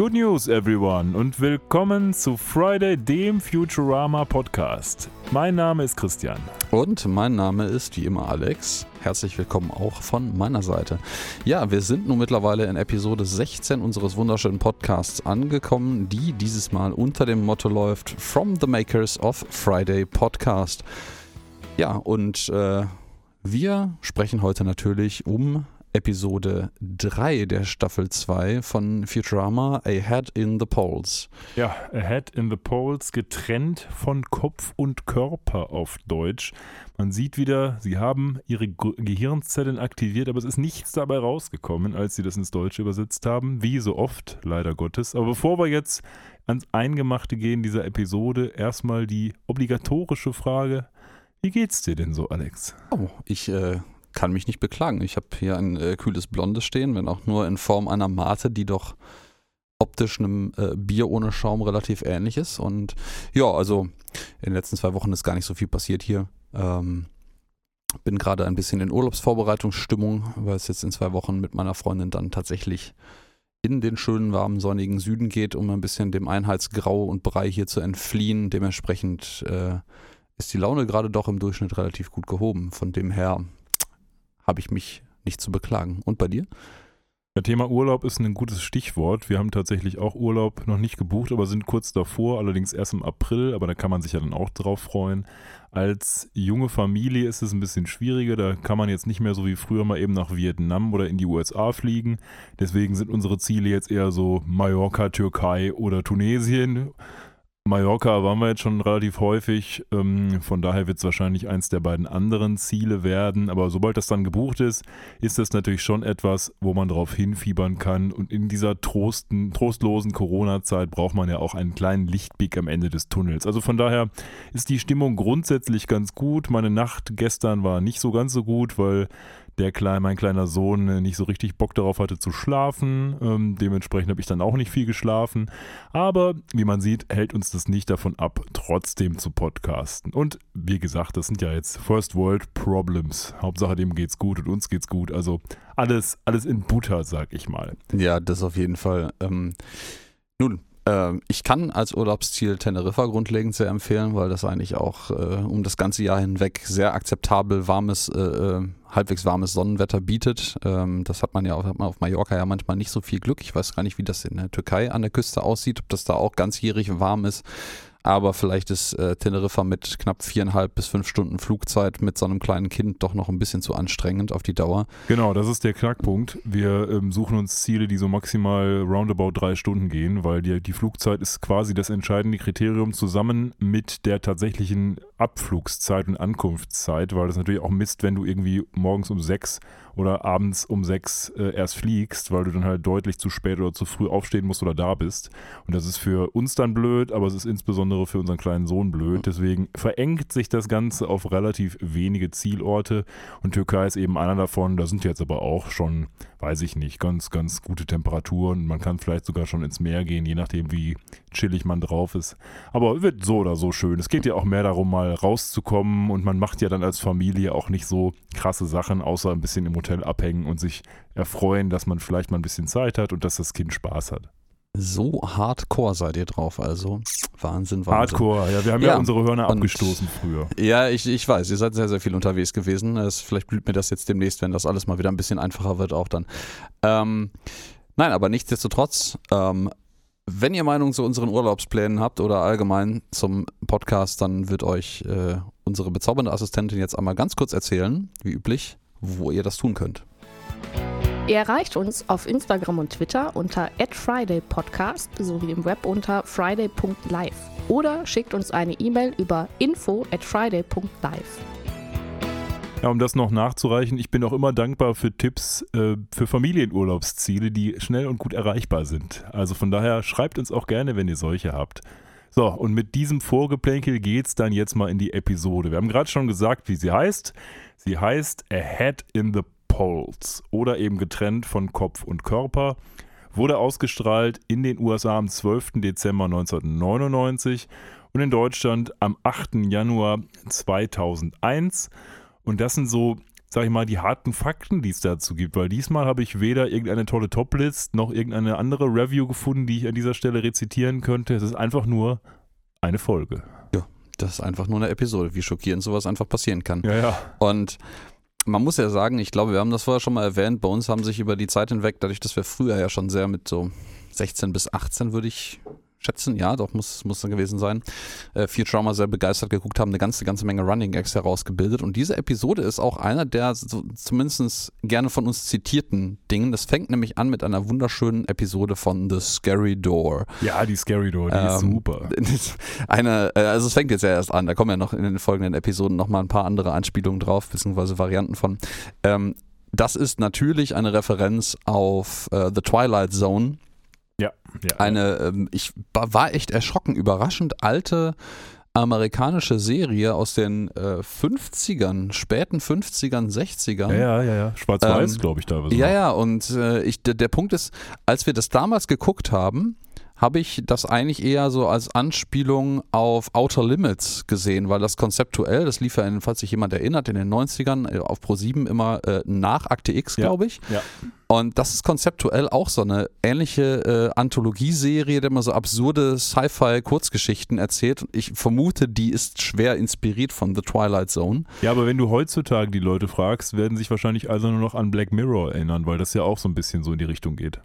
Good News, everyone, und willkommen zu Friday, dem Futurama Podcast. Mein Name ist Christian. Und mein Name ist wie immer Alex. Herzlich willkommen auch von meiner Seite. Ja, wir sind nun mittlerweile in Episode 16 unseres wunderschönen Podcasts angekommen, die dieses Mal unter dem Motto läuft: From the Makers of Friday Podcast. Ja, und äh, wir sprechen heute natürlich um Episode 3 der Staffel 2 von Futurama, A Head in the Poles. Ja, A Head in the Poles, getrennt von Kopf und Körper auf Deutsch. Man sieht wieder, sie haben ihre Gehirnzellen aktiviert, aber es ist nichts dabei rausgekommen, als sie das ins Deutsche übersetzt haben, wie so oft, leider Gottes. Aber bevor wir jetzt ans Eingemachte gehen dieser Episode, erstmal die obligatorische Frage. Wie geht's dir denn so, Alex? Oh, ich äh, kann mich nicht beklagen. Ich habe hier ein äh, kühles Blondes stehen, wenn auch nur in Form einer Mate, die doch optisch einem äh, Bier ohne Schaum relativ ähnlich ist. Und ja, also in den letzten zwei Wochen ist gar nicht so viel passiert hier. Ähm, bin gerade ein bisschen in Urlaubsvorbereitungsstimmung, weil es jetzt in zwei Wochen mit meiner Freundin dann tatsächlich in den schönen, warmen, sonnigen Süden geht, um ein bisschen dem Einheitsgrau und Brei hier zu entfliehen. Dementsprechend äh, ist die Laune gerade doch im Durchschnitt relativ gut gehoben. Von dem her habe ich mich nicht zu beklagen. Und bei dir? Das Thema Urlaub ist ein gutes Stichwort. Wir haben tatsächlich auch Urlaub noch nicht gebucht, aber sind kurz davor, allerdings erst im April, aber da kann man sich ja dann auch drauf freuen. Als junge Familie ist es ein bisschen schwieriger, da kann man jetzt nicht mehr so wie früher mal eben nach Vietnam oder in die USA fliegen. Deswegen sind unsere Ziele jetzt eher so Mallorca, Türkei oder Tunesien. Mallorca waren wir jetzt schon relativ häufig, ähm, von daher wird es wahrscheinlich eins der beiden anderen Ziele werden. Aber sobald das dann gebucht ist, ist das natürlich schon etwas, wo man drauf hinfiebern kann. Und in dieser trosten, trostlosen Corona-Zeit braucht man ja auch einen kleinen Lichtblick am Ende des Tunnels. Also von daher ist die Stimmung grundsätzlich ganz gut. Meine Nacht gestern war nicht so ganz so gut, weil der klein, mein kleiner Sohn äh, nicht so richtig Bock darauf hatte zu schlafen. Ähm, dementsprechend habe ich dann auch nicht viel geschlafen. Aber wie man sieht, hält uns das nicht davon ab, trotzdem zu podcasten. Und wie gesagt, das sind ja jetzt First World Problems. Hauptsache dem geht's gut und uns geht's gut. Also alles, alles in Butter, sag ich mal. Ja, das auf jeden Fall. Ähm, nun, ähm, ich kann als Urlaubsziel Teneriffa grundlegend sehr empfehlen, weil das eigentlich auch äh, um das ganze Jahr hinweg sehr akzeptabel warmes, äh, äh, halbwegs warmes Sonnenwetter bietet. Ähm, das hat man ja auch, hat man auf Mallorca ja manchmal nicht so viel Glück. Ich weiß gar nicht, wie das in der Türkei an der Küste aussieht, ob das da auch ganzjährig warm ist. Aber vielleicht ist äh, Teneriffa mit knapp viereinhalb bis fünf Stunden Flugzeit mit so einem kleinen Kind doch noch ein bisschen zu anstrengend auf die Dauer. Genau, das ist der Knackpunkt. Wir ähm, suchen uns Ziele, die so maximal roundabout drei Stunden gehen, weil die, die Flugzeit ist quasi das entscheidende Kriterium zusammen mit der tatsächlichen Abflugszeit und Ankunftszeit, weil das natürlich auch misst, wenn du irgendwie morgens um sechs oder abends um sechs äh, erst fliegst, weil du dann halt deutlich zu spät oder zu früh aufstehen musst oder da bist. Und das ist für uns dann blöd, aber es ist insbesondere für unseren kleinen Sohn blöd. Deswegen verengt sich das Ganze auf relativ wenige Zielorte und Türkei ist eben einer davon. Da sind jetzt aber auch schon, weiß ich nicht, ganz, ganz gute Temperaturen. Man kann vielleicht sogar schon ins Meer gehen, je nachdem, wie chillig man drauf ist. Aber wird so oder so schön. Es geht ja auch mehr darum, mal rauszukommen und man macht ja dann als Familie auch nicht so krasse Sachen, außer ein bisschen im Hotel abhängen und sich erfreuen, dass man vielleicht mal ein bisschen Zeit hat und dass das Kind Spaß hat. So hardcore seid ihr drauf, also Wahnsinn, Wahnsinn. Hardcore, ja, wir haben ja, ja unsere Hörner abgestoßen früher. Ja, ich, ich weiß, ihr seid sehr, sehr viel unterwegs gewesen. Es, vielleicht blüht mir das jetzt demnächst, wenn das alles mal wieder ein bisschen einfacher wird, auch dann. Ähm, nein, aber nichtsdestotrotz, ähm, wenn ihr Meinung zu unseren Urlaubsplänen habt oder allgemein zum Podcast, dann wird euch äh, unsere bezaubernde Assistentin jetzt einmal ganz kurz erzählen, wie üblich, wo ihr das tun könnt. Ihr erreicht uns auf Instagram und Twitter unter @fridaypodcast sowie im Web unter friday.live oder schickt uns eine E-Mail über info at friday.live. Ja, um das noch nachzureichen, ich bin auch immer dankbar für Tipps äh, für Familienurlaubsziele, die schnell und gut erreichbar sind. Also von daher schreibt uns auch gerne, wenn ihr solche habt. So, und mit diesem Vorgeplänkel geht's dann jetzt mal in die Episode. Wir haben gerade schon gesagt, wie sie heißt. Sie heißt A Head in the Poles oder eben getrennt von Kopf und Körper. Wurde ausgestrahlt in den USA am 12. Dezember 1999 und in Deutschland am 8. Januar 2001. Und das sind so sag ich mal, die harten Fakten, die es dazu gibt, weil diesmal habe ich weder irgendeine tolle Toplist noch irgendeine andere Review gefunden, die ich an dieser Stelle rezitieren könnte. Es ist einfach nur eine Folge. Ja, das ist einfach nur eine Episode, wie schockierend sowas einfach passieren kann. Ja, ja. Und man muss ja sagen, ich glaube, wir haben das vorher schon mal erwähnt, bei uns haben sich über die Zeit hinweg, dadurch, dass wir früher ja schon sehr mit so 16 bis 18 würde ich schätzen, ja, doch muss, muss dann gewesen sein, äh, Trauma sehr begeistert geguckt haben, eine ganze, ganze Menge Running Gags herausgebildet. Und diese Episode ist auch einer der so, zumindest gerne von uns zitierten Dingen. Das fängt nämlich an mit einer wunderschönen Episode von The Scary Door. Ja, die Scary Door, die ähm, ist super. Eine, äh, also es fängt jetzt ja erst an, da kommen ja noch in den folgenden Episoden nochmal ein paar andere Anspielungen drauf, beziehungsweise Varianten von. Ähm, das ist natürlich eine Referenz auf äh, The Twilight Zone ja. ja eine, ähm, ich war echt erschrocken, überraschend alte amerikanische Serie aus den äh, 50ern, späten 50ern, 60ern. Ja, ja, ja. Schwarz-Weiß, ähm, glaube ich, da. Ja, ja, und äh, ich, der, der Punkt ist, als wir das damals geguckt haben, habe ich das eigentlich eher so als Anspielung auf Outer Limits gesehen, weil das konzeptuell, das lief ja, in, falls sich jemand erinnert, in den 90ern äh, auf Pro7 immer äh, nach Akte X, glaube ich. Ja. Und das ist konzeptuell auch so eine ähnliche äh, Anthologieserie, der immer so absurde Sci-Fi-Kurzgeschichten erzählt. Ich vermute, die ist schwer inspiriert von The Twilight Zone. Ja, aber wenn du heutzutage die Leute fragst, werden sich wahrscheinlich also nur noch an Black Mirror erinnern, weil das ja auch so ein bisschen so in die Richtung geht.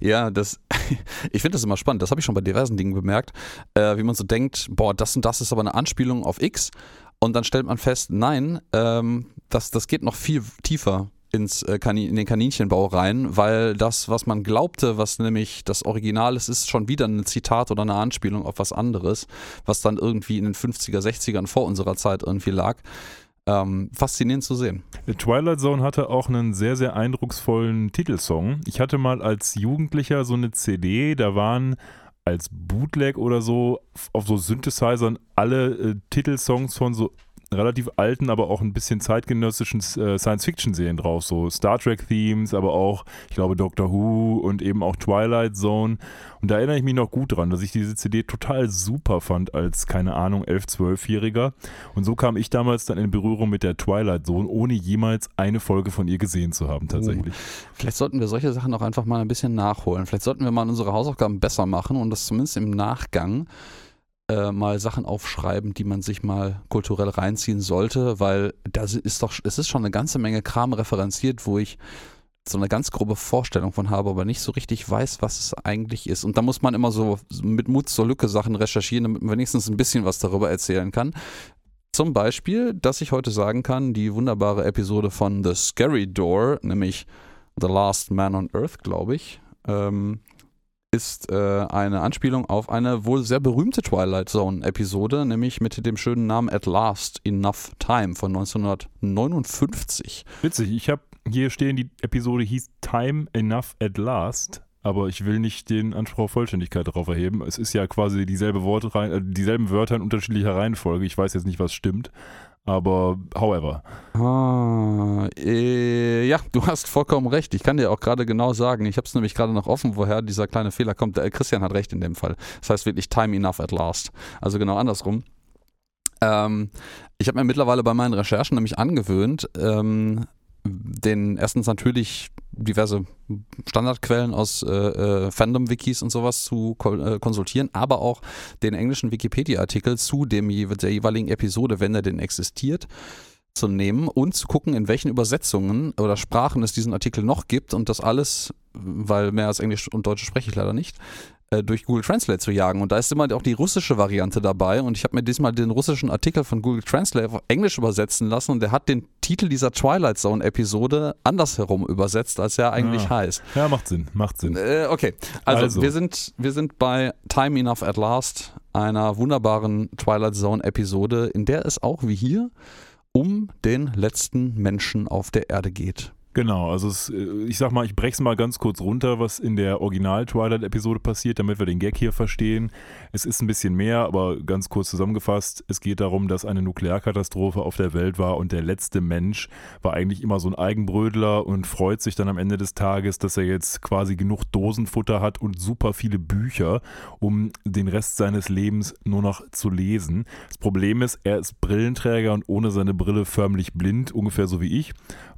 Ja, das, ich finde das immer spannend. Das habe ich schon bei diversen Dingen bemerkt, äh, wie man so denkt, boah, das und das ist aber eine Anspielung auf X. Und dann stellt man fest, nein, ähm, das, das geht noch viel tiefer ins, äh, in den Kaninchenbau rein, weil das, was man glaubte, was nämlich das Original ist, ist schon wieder ein Zitat oder eine Anspielung auf was anderes, was dann irgendwie in den 50er, 60ern vor unserer Zeit irgendwie lag ähm, faszinierend zu sehen. Twilight Zone hatte auch einen sehr, sehr eindrucksvollen Titelsong. Ich hatte mal als Jugendlicher so eine CD, da waren als Bootleg oder so auf so Synthesizern alle äh, Titelsongs von so relativ alten, aber auch ein bisschen zeitgenössischen äh, Science-Fiction-Serien drauf, so Star Trek-Themes, aber auch, ich glaube, Doctor Who und eben auch Twilight Zone. Und da erinnere ich mich noch gut dran, dass ich diese CD total super fand als, keine Ahnung, 11-, 12-Jähriger. Und so kam ich damals dann in Berührung mit der Twilight Zone, ohne jemals eine Folge von ihr gesehen zu haben, tatsächlich. Oh. Vielleicht sollten wir solche Sachen auch einfach mal ein bisschen nachholen. Vielleicht sollten wir mal unsere Hausaufgaben besser machen und das zumindest im Nachgang äh, mal Sachen aufschreiben, die man sich mal kulturell reinziehen sollte, weil da ist doch, es ist schon eine ganze Menge Kram referenziert, wo ich so eine ganz grobe Vorstellung von habe, aber nicht so richtig weiß, was es eigentlich ist. Und da muss man immer so mit Mut zur Lücke Sachen recherchieren, damit man wenigstens ein bisschen was darüber erzählen kann. Zum Beispiel, dass ich heute sagen kann, die wunderbare Episode von The Scary Door, nämlich The Last Man on Earth, glaube ich, ähm, ist äh, eine Anspielung auf eine wohl sehr berühmte Twilight Zone-Episode, nämlich mit dem schönen Namen At Last Enough Time von 1959. Witzig, ich habe hier stehen, die Episode hieß Time Enough at Last. Aber ich will nicht den Anspruch auf Vollständigkeit darauf erheben. Es ist ja quasi dieselbe Worte äh, dieselben Wörter in unterschiedlicher Reihenfolge. Ich weiß jetzt nicht, was stimmt. Aber however. Ah, äh, ja, du hast vollkommen recht. Ich kann dir auch gerade genau sagen, ich habe es nämlich gerade noch offen, woher dieser kleine Fehler kommt. Der, Christian hat recht in dem Fall. Das heißt wirklich time enough at last. Also genau andersrum. Ähm, ich habe mir mittlerweile bei meinen Recherchen nämlich angewöhnt, ähm, den erstens natürlich diverse Standardquellen aus äh, äh, Fandom-Wikis und sowas zu äh, konsultieren, aber auch den englischen Wikipedia-Artikel zu dem der jeweiligen Episode, wenn er denn existiert, zu nehmen und zu gucken, in welchen Übersetzungen oder Sprachen es diesen Artikel noch gibt und das alles, weil mehr als Englisch und Deutsch spreche ich leider nicht, äh, durch Google Translate zu jagen. Und da ist immer auch die russische Variante dabei. Und ich habe mir diesmal den russischen Artikel von Google Translate auf Englisch übersetzen lassen und der hat den Titel dieser Twilight Zone-Episode andersherum übersetzt, als er eigentlich ja. heißt. Ja, macht Sinn, macht Sinn. Äh, okay, also, also, Wir, sind, wir sind bei Time Enough at Last, einer wunderbaren Twilight Zone-Episode, in der es auch wie hier um den letzten Menschen auf der Erde geht. Genau, also es, äh, ich sag mal, ich brech's mal ganz kurz runter, was in der Original-Twilight-Episode passiert, damit wir den Gag hier verstehen. Es ist ein bisschen mehr, aber ganz kurz zusammengefasst, es geht darum, dass eine Nuklearkatastrophe auf der Welt war und der letzte Mensch war eigentlich immer so ein Eigenbrödler und freut sich dann am Ende des Tages, dass er jetzt quasi genug Dosenfutter hat und super viele Bücher, um den Rest seines Lebens nur noch zu lesen. Das Problem ist, er ist Brillenträger und ohne seine Brille förmlich blind, ungefähr so wie ich.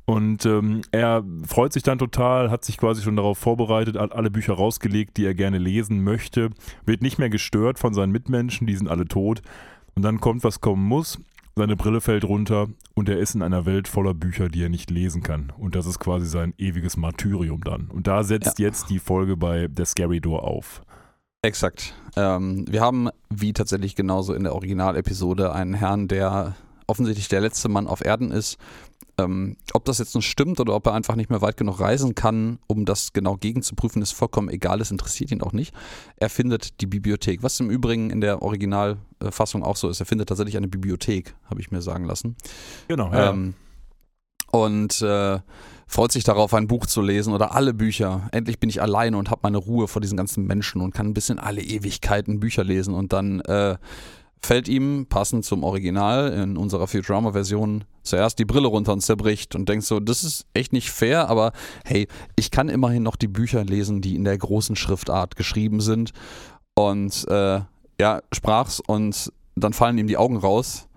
Und ähm, er freut sich dann total, hat sich quasi schon darauf vorbereitet, hat alle Bücher rausgelegt, die er gerne lesen möchte, wird nicht mehr gestört von seinen Mitmenschen, die sind alle tot. Und dann kommt, was kommen muss. Seine Brille fällt runter und er ist in einer Welt voller Bücher, die er nicht lesen kann. Und das ist quasi sein ewiges Martyrium dann. Und da setzt ja. jetzt die Folge bei der Scary Door auf. Exakt. Ähm, wir haben, wie tatsächlich genauso in der Originalepisode, einen Herrn, der offensichtlich der letzte Mann auf Erden ist ähm, ob das jetzt nun stimmt oder ob er einfach nicht mehr weit genug reisen kann, um das genau gegenzuprüfen, ist vollkommen egal. Es interessiert ihn auch nicht. Er findet die Bibliothek, was im Übrigen in der Originalfassung auch so ist. Er findet tatsächlich eine Bibliothek, habe ich mir sagen lassen. Genau, ja. Ähm, und äh, freut sich darauf, ein Buch zu lesen oder alle Bücher. Endlich bin ich alleine und habe meine Ruhe vor diesen ganzen Menschen und kann ein bisschen alle Ewigkeiten Bücher lesen und dann äh, fällt ihm, passend zum Original in unserer Futurama-Version, zuerst die Brille runter und zerbricht und denkt so, das ist echt nicht fair, aber hey, ich kann immerhin noch die Bücher lesen, die in der großen Schriftart geschrieben sind. Und äh, ja, sprach's und dann fallen ihm die Augen raus.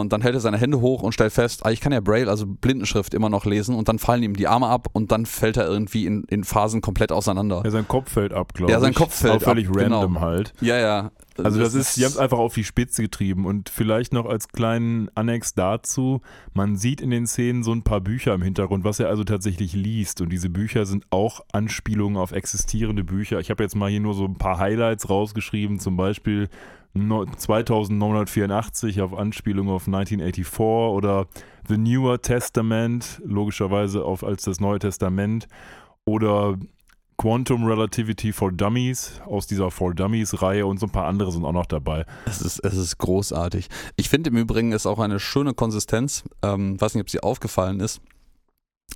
Und dann hält er seine Hände hoch und stellt fest, ah, ich kann ja Braille, also Blindenschrift, immer noch lesen. Und dann fallen ihm die Arme ab und dann fällt er irgendwie in, in Phasen komplett auseinander. Ja, sein Kopf fällt ab, glaube ich. Ja, sein Kopf fällt Auch völlig ab. Völlig random genau. halt. Ja, ja. Also das, das ist, die haben es einfach auf die Spitze getrieben und vielleicht noch als kleinen Annex dazu, man sieht in den Szenen so ein paar Bücher im Hintergrund, was er also tatsächlich liest und diese Bücher sind auch Anspielungen auf existierende Bücher. Ich habe jetzt mal hier nur so ein paar Highlights rausgeschrieben, zum Beispiel 2984 auf Anspielung auf 1984 oder The Newer Testament, logischerweise auf als das Neue Testament oder Quantum Relativity for Dummies aus dieser For Dummies Reihe und so ein paar andere sind auch noch dabei. Es ist, es ist großartig. Ich finde im Übrigen ist auch eine schöne Konsistenz. Ähm, weiß nicht, ob sie aufgefallen ist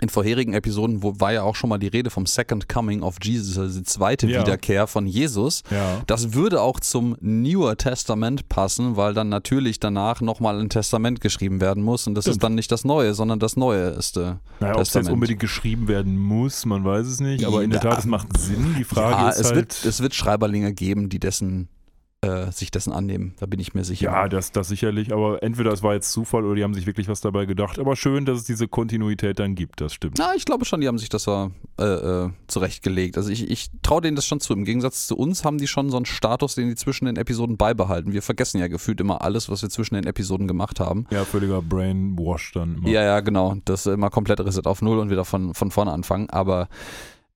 in vorherigen Episoden wo war ja auch schon mal die Rede vom Second Coming of Jesus, also die zweite ja. Wiederkehr von Jesus. Ja. Das würde auch zum Newer Testament passen, weil dann natürlich danach nochmal ein Testament geschrieben werden muss. Und das Stimmt. ist dann nicht das Neue, sondern das Neue ist äh, naja, Ob es jetzt unbedingt geschrieben werden muss, man weiß es nicht. Aber in der Tat, es macht Sinn. Die Frage ist es halt... Wird, es wird Schreiberlinge geben, die dessen äh, sich dessen annehmen. Da bin ich mir sicher. Ja, das, das sicherlich. Aber entweder es war jetzt Zufall oder die haben sich wirklich was dabei gedacht. Aber schön, dass es diese Kontinuität dann gibt. Das stimmt. Na, ich glaube schon, die haben sich das äh, äh, zurechtgelegt. Also ich, ich traue denen das schon zu. Im Gegensatz zu uns haben die schon so einen Status, den die zwischen den Episoden beibehalten. Wir vergessen ja gefühlt immer alles, was wir zwischen den Episoden gemacht haben. Ja, völliger Brainwash dann. Immer. Ja, ja, genau. Das ist immer komplett Reset auf Null und wieder von, von vorne anfangen. Aber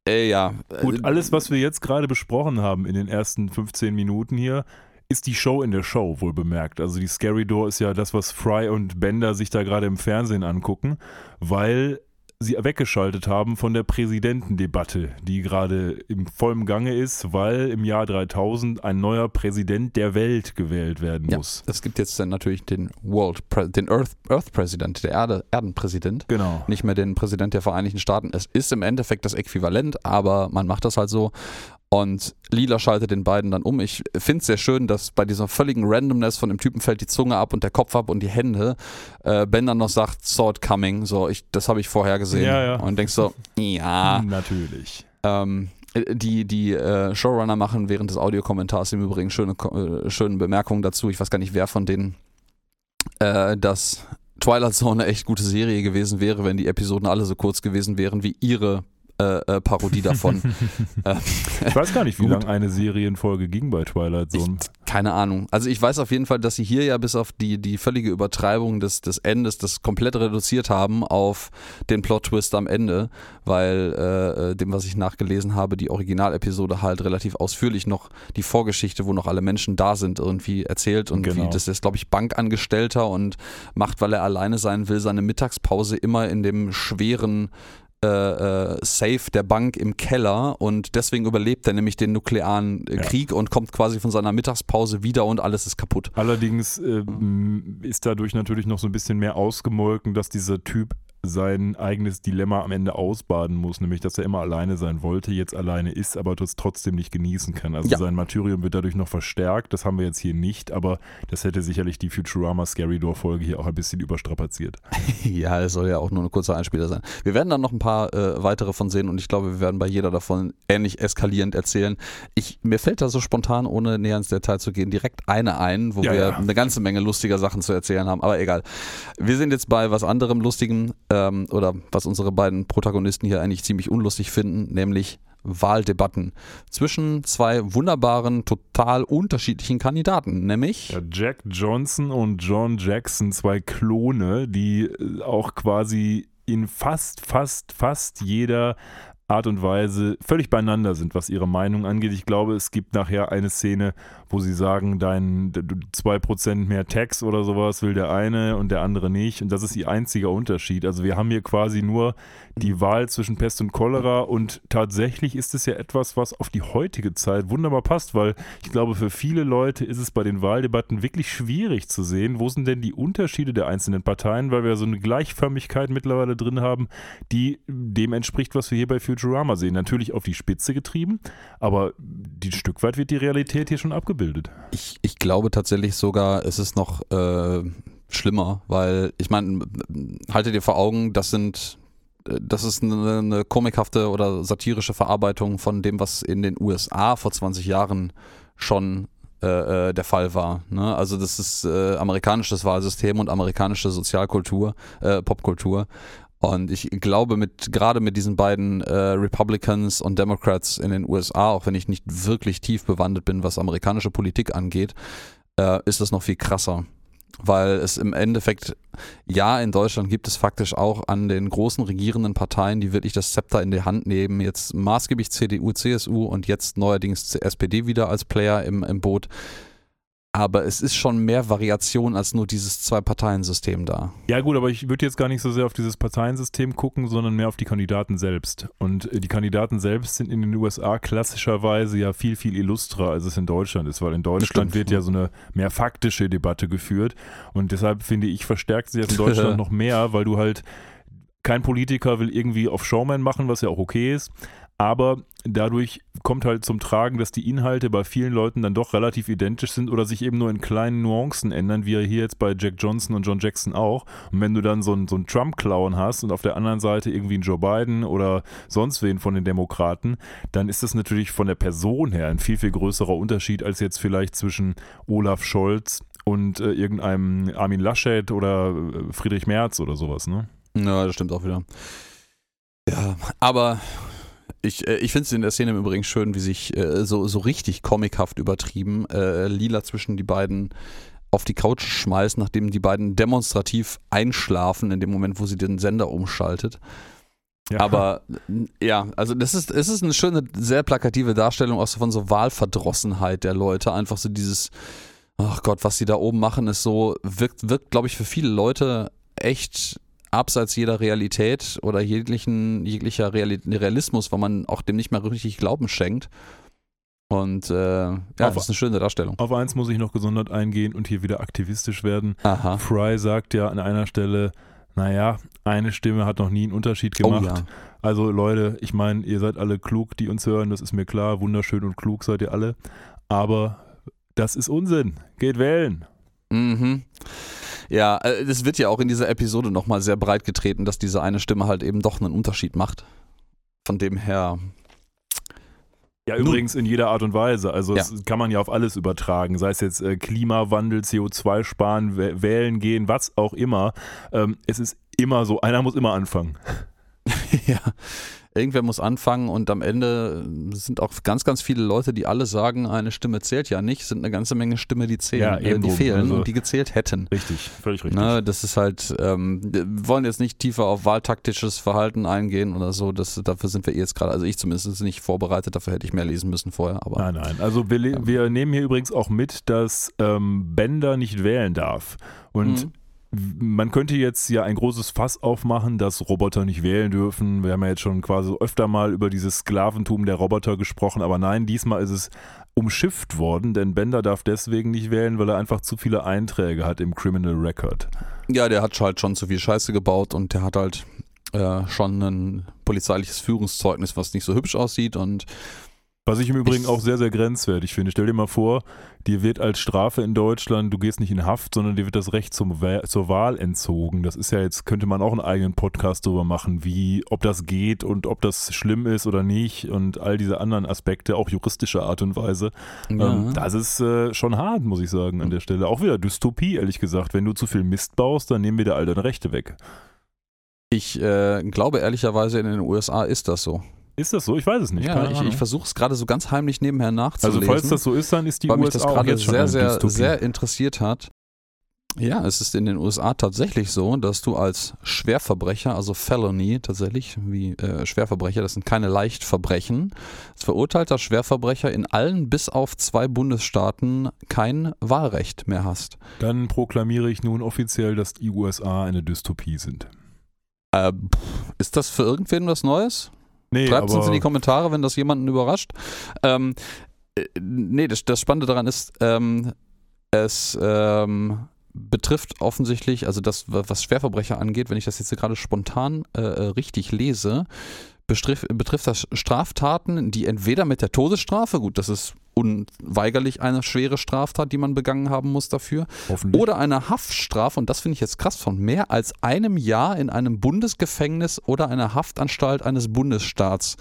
äh, ja. Gut, alles, was wir jetzt gerade besprochen haben in den ersten 15 Minuten hier, ist die Show in der Show, wohl bemerkt. Also die Scary Door ist ja das, was Fry und Bender sich da gerade im Fernsehen angucken, weil sie weggeschaltet haben von der Präsidentendebatte, die gerade im vollen Gange ist, weil im Jahr 3000 ein neuer Präsident der Welt gewählt werden muss. Ja, es gibt jetzt dann natürlich den World, den Earth, Earth President, der Erde, Erdenpräsident. Genau. Nicht mehr den Präsident der Vereinigten Staaten. Es ist im Endeffekt das Äquivalent, aber man macht das halt so. Und Lila schaltet den beiden dann um. Ich finde es sehr schön, dass bei dieser völligen Randomness von dem Typen fällt die Zunge ab und der Kopf ab und die Hände. Äh, ben dann noch sagt, Sword coming. So, ich, das habe ich vorher gesehen. Ja, ja. Und denkst so, ja. Natürlich. Ähm, die die äh, Showrunner machen während des Audiokommentars im Übrigen schöne, äh, schöne Bemerkungen dazu. Ich weiß gar nicht, wer von denen äh, dass Twilight Zone eine echt gute Serie gewesen wäre, wenn die Episoden alle so kurz gewesen wären wie ihre äh, äh, Parodie davon. Äh, ich weiß gar nicht, wie lange eine Serienfolge ging bei Twilight Zone. Ich, keine Ahnung. Also ich weiß auf jeden Fall, dass sie hier ja bis auf die, die völlige Übertreibung des, des Endes das komplett reduziert haben auf den Plot-Twist am Ende, weil äh, äh, dem, was ich nachgelesen habe, die Originalepisode halt relativ ausführlich noch die Vorgeschichte, wo noch alle Menschen da sind, irgendwie erzählt und genau. wie das ist, glaube ich, Bankangestellter und macht, weil er alleine sein will, seine Mittagspause immer in dem schweren äh, äh, Safe der Bank im Keller und deswegen überlebt er nämlich den nuklearen äh, ja. Krieg und kommt quasi von seiner Mittagspause wieder und alles ist kaputt. Allerdings äh, ist dadurch natürlich noch so ein bisschen mehr ausgemolken, dass dieser Typ sein eigenes Dilemma am Ende ausbaden muss, nämlich dass er immer alleine sein wollte, jetzt alleine ist, aber das trotzdem nicht genießen kann. Also Ja. sein Martyrium wird dadurch noch verstärkt, das haben wir jetzt hier nicht, aber das hätte sicherlich die Futurama Scary Door Folge hier auch ein bisschen überstrapaziert. Ja, es soll ja auch nur ein kurzer Einspieler sein. Wir werden dann noch ein paar äh, weitere von sehen und ich glaube, wir werden bei jeder davon ähnlich eskalierend erzählen. Ich, mir fällt da so spontan, ohne näher ins Detail zu gehen, direkt eine ein, wo Ja, wir ja. eine ganze Menge lustiger Sachen zu erzählen haben, aber egal. Wir sind jetzt bei was anderem Lustigem ähm, oder was unsere beiden Protagonisten hier eigentlich ziemlich unlustig finden, nämlich Wahldebatten zwischen zwei wunderbaren, total unterschiedlichen Kandidaten, nämlich Ja, Jack Johnson und John Jackson, zwei Klone, die äh, auch quasi in fast, fast, fast jeder Art und Weise völlig beieinander sind, was ihre Meinung angeht. Ich glaube, es gibt nachher eine Szene, wo sie sagen, dein d- d- 2% mehr Tax oder sowas will der eine und der andere nicht. Und das ist ihr einziger Unterschied. Also wir haben hier quasi nur die Wahl zwischen Pest und Cholera und tatsächlich ist es ja etwas, was auf die heutige Zeit wunderbar passt, weil ich glaube, für viele Leute ist es bei den Wahldebatten wirklich schwierig zu sehen, wo sind denn die Unterschiede der einzelnen Parteien, weil wir so eine Gleichförmigkeit mittlerweile drin haben, die dem entspricht, was wir hier bei Futurama sehen. Natürlich auf die Spitze getrieben, aber die Stück weit wird die Realität hier schon abgebildet. Ich, ich glaube tatsächlich sogar, es ist noch äh, schlimmer, weil ich meine, haltet ihr vor Augen, das sind äh, das ist eine, eine komikhafte oder satirische Verarbeitung von dem, was in den USA vor 20 Jahren schon äh, äh, der Fall war. Ne? Also das ist äh, amerikanisches Wahlsystem und amerikanische Sozialkultur, äh, Popkultur. Und ich glaube, mit gerade mit diesen beiden äh, Republicans und Democrats in den USA, auch wenn ich nicht wirklich tief bewandert bin, was amerikanische Politik angeht, äh, ist das noch viel krasser. Weil es im Endeffekt, ja, in Deutschland gibt es faktisch auch an den großen regierenden Parteien, die wirklich das Zepter in die Hand nehmen, jetzt maßgeblich CDU, CSU und jetzt neuerdings SPD wieder als Player im, im Boot. Aber es ist schon mehr Variation als nur dieses Zwei-Parteien-System da. Ja gut, aber ich würde jetzt gar nicht so sehr auf dieses Parteiensystem gucken, sondern mehr auf die Kandidaten selbst. Und äh, die Kandidaten selbst sind in den USA klassischerweise ja viel, viel illustrer, als es in Deutschland ist, weil in Deutschland stimmt, wird ja so eine mehr faktische Debatte geführt. Und deshalb finde ich, verstärkt sich das in Deutschland noch mehr, weil du halt, kein Politiker will irgendwie auf Showman machen, was ja auch okay ist. Aber dadurch kommt halt zum Tragen, dass die Inhalte bei vielen Leuten dann doch relativ identisch sind oder sich eben nur in kleinen Nuancen ändern, wie hier jetzt bei Jack Johnson und John Jackson auch. Und wenn du dann so einen, so einen Trump-Clown hast und auf der anderen Seite irgendwie einen Joe Biden oder sonst wen von den Demokraten, dann ist das natürlich von der Person her ein viel, viel größerer Unterschied als jetzt vielleicht zwischen Olaf Scholz und äh, irgendeinem Armin Laschet oder äh, Friedrich Merz oder sowas, ne? Ja, das stimmt auch wieder. Ja, aber ich, äh, ich finde es in der Szene im Übrigen schön, wie sich äh, so, so richtig comichaft übertrieben äh, Lila zwischen die beiden auf die Couch schmeißt, nachdem die beiden demonstrativ einschlafen in dem Moment, wo sie den Sender umschaltet. Ja. Aber ja, also das ist, es ist eine schöne, sehr plakative Darstellung auch so von so Wahlverdrossenheit der Leute. Einfach so dieses, ach Gott, was sie da oben machen, ist so, wirkt, wirkt glaube ich, für viele Leute echt abseits jeder Realität oder jeglichen, jeglicher Reali Realismus, weil man auch dem nicht mehr richtig Glauben schenkt. Und äh, ja, Auf- das ist eine schöne Darstellung. Auf eins muss ich noch gesondert eingehen und hier wieder aktivistisch werden. Aha. Fry sagt ja an einer Stelle, naja, eine Stimme hat noch nie einen Unterschied Oh gemacht. ja. Also Leute, ich meine, ihr seid alle klug, die uns hören, das ist mir klar, wunderschön und klug seid ihr alle, aber das ist Unsinn. Geht wählen. Mhm. Ja, äh, das wird ja auch in dieser Episode nochmal sehr breit getreten, dass diese eine Stimme halt eben doch einen Unterschied macht. Von dem her. Ja, übrigens in jeder Art und Weise. Also Ja. das kann man ja auf alles übertragen, sei es jetzt äh, Klimawandel, CO2 sparen, wäh- wählen gehen, was auch immer. Ähm, es ist immer so, einer muss immer anfangen. ja. Irgendwer muss anfangen und am Ende sind auch ganz, ganz viele Leute, die alle sagen, eine Stimme zählt ja nicht, sind eine ganze Menge Stimme, die zählen, Ja, äh, die fehlen Also- und die gezählt hätten. Richtig, völlig richtig. Ne, das ist halt, ähm, wir wollen jetzt nicht tiefer auf wahltaktisches Verhalten eingehen oder so. Das, dafür sind wir jetzt gerade, also ich zumindest nicht vorbereitet, dafür hätte ich mehr lesen müssen vorher. Aber Nein, nein. Also wir, le- wir nehmen hier übrigens auch mit, dass ähm, Bender nicht wählen darf. Und Mhm. Man könnte jetzt ja ein großes Fass aufmachen, dass Roboter nicht wählen dürfen. Wir haben ja jetzt schon quasi öfter mal über dieses Sklaventum der Roboter gesprochen, aber nein, diesmal ist es umschifft worden, denn Bender darf deswegen nicht wählen, weil er einfach zu viele Einträge hat im Criminal Record. ja, der hat halt schon zu viel Scheiße gebaut und der hat halt äh, schon ein polizeiliches Führungszeugnis, was nicht so hübsch aussieht und Was ich im Übrigen auch sehr, sehr grenzwertig finde. Stell dir mal vor, dir wird als Strafe in Deutschland, du gehst nicht in Haft, sondern dir wird das Recht zum, zur Wahl entzogen. Das ist ja jetzt, könnte man auch einen eigenen Podcast drüber machen, wie, ob das geht und ob das schlimm ist oder nicht und all diese anderen Aspekte, auch juristischer Art und Weise. Ähm, das ist äh, schon hart, muss ich sagen, an der Stelle. Auch wieder Dystopie, ehrlich gesagt. Wenn du zu viel Mist baust, dann nehmen wir dir all deine Rechte weg. ich äh, glaube ehrlicherweise in den USA ist das so. Ist das so? Ich weiß es nicht. ja, ich, ich versuche es gerade so ganz heimlich nebenher nachzulesen. also falls das so ist, dann ist die weil mich USA das auch gerade sehr, sehr, sehr interessiert hat. Ja, es ist in den USA tatsächlich so, dass du als Schwerverbrecher, also Felony tatsächlich, wie äh, Schwerverbrecher, das sind keine Leichtverbrechen, als verurteilter Schwerverbrecher in allen bis auf zwei Bundesstaaten kein Wahlrecht mehr hast. Dann proklamiere ich nun offiziell, dass die USA eine Dystopie sind. Äh, ist das für irgendwen was Neues? Nee, Schreibt es uns in die Kommentare, wenn das jemanden überrascht. Ähm, äh, nee, das, das Spannende daran ist, ähm, es ähm, betrifft offensichtlich, also das, was Schwerverbrecher angeht, wenn ich das jetzt gerade spontan äh, äh, richtig lese, betrifft, betrifft das Straftaten, die entweder mit der Todesstrafe, gut, das ist unweigerlich eine schwere Straftat, die man begangen haben muss dafür, oder eine Haftstrafe, und das finde ich jetzt krass, von mehr als einem Jahr in einem Bundesgefängnis oder einer Haftanstalt eines Bundesstaats.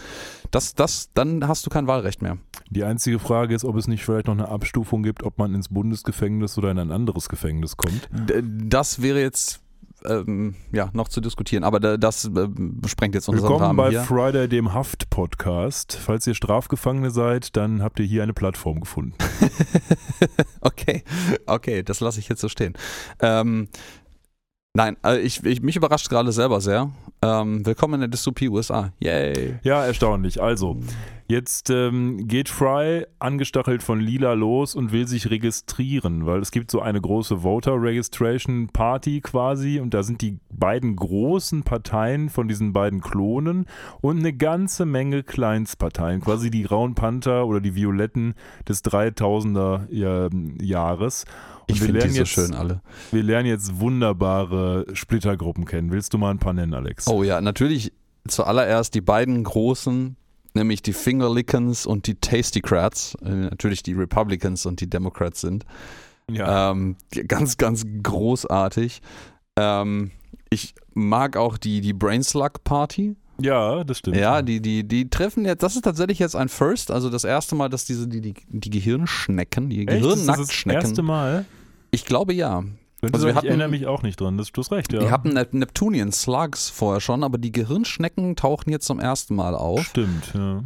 Das, das, dann hast du kein Wahlrecht mehr. Die einzige Frage ist, ob es nicht vielleicht noch eine Abstufung gibt, ob man ins Bundesgefängnis oder in ein anderes Gefängnis kommt. Das wäre jetzt ähm, ja noch zu diskutieren, aber da, das äh, sprengt jetzt unseren Willkommen Rahmen bei hier. Friday, dem Haft-Podcast. Falls ihr Strafgefangene seid, dann habt ihr hier eine Plattform gefunden. okay, okay, das lasse ich jetzt so stehen. Ähm, nein, äh, ich, ich, mich überrascht gerade selber sehr. Ähm, willkommen in der Dystopie USA. Yay. Ja, erstaunlich. Also, jetzt ähm, geht Fry angestachelt von Lila los und will sich registrieren, weil es gibt so eine große Voter Registration Party quasi und da sind die beiden großen Parteien von diesen beiden Klonen und eine ganze Menge Kleinstparteien, quasi die Grauen Panther oder die Violetten des 3000er ja, Jahres. Und Ich finde die so jetzt, schön alle. Wir lernen jetzt wunderbare Splittergruppen kennen. Willst du mal ein paar nennen, Alex? Oh ja, natürlich zuallererst die beiden großen, nämlich die Fingerlickens und die Tastycrats, äh, natürlich die Republicans und die Democrats sind. ja. Ähm, ganz, ganz großartig. Ähm, ich mag auch die, die Brainslug Party. ja, das stimmt. Ja, die, die, die treffen jetzt, das ist tatsächlich jetzt ein First, also das erste Mal, dass diese, die, die, die Gehirnschnecken, die Echt? Das das Gehirnnacktschnecken. erste Mal? Ich glaube ja. Könnte Also wir ich hatten- erinnere mich auch nicht dran. Das, du hast recht, ja. Wir hatten Nep Neptunian Slugs vorher schon, aber die Gehirnschnecken tauchen jetzt zum ersten Mal auf. Stimmt, ja.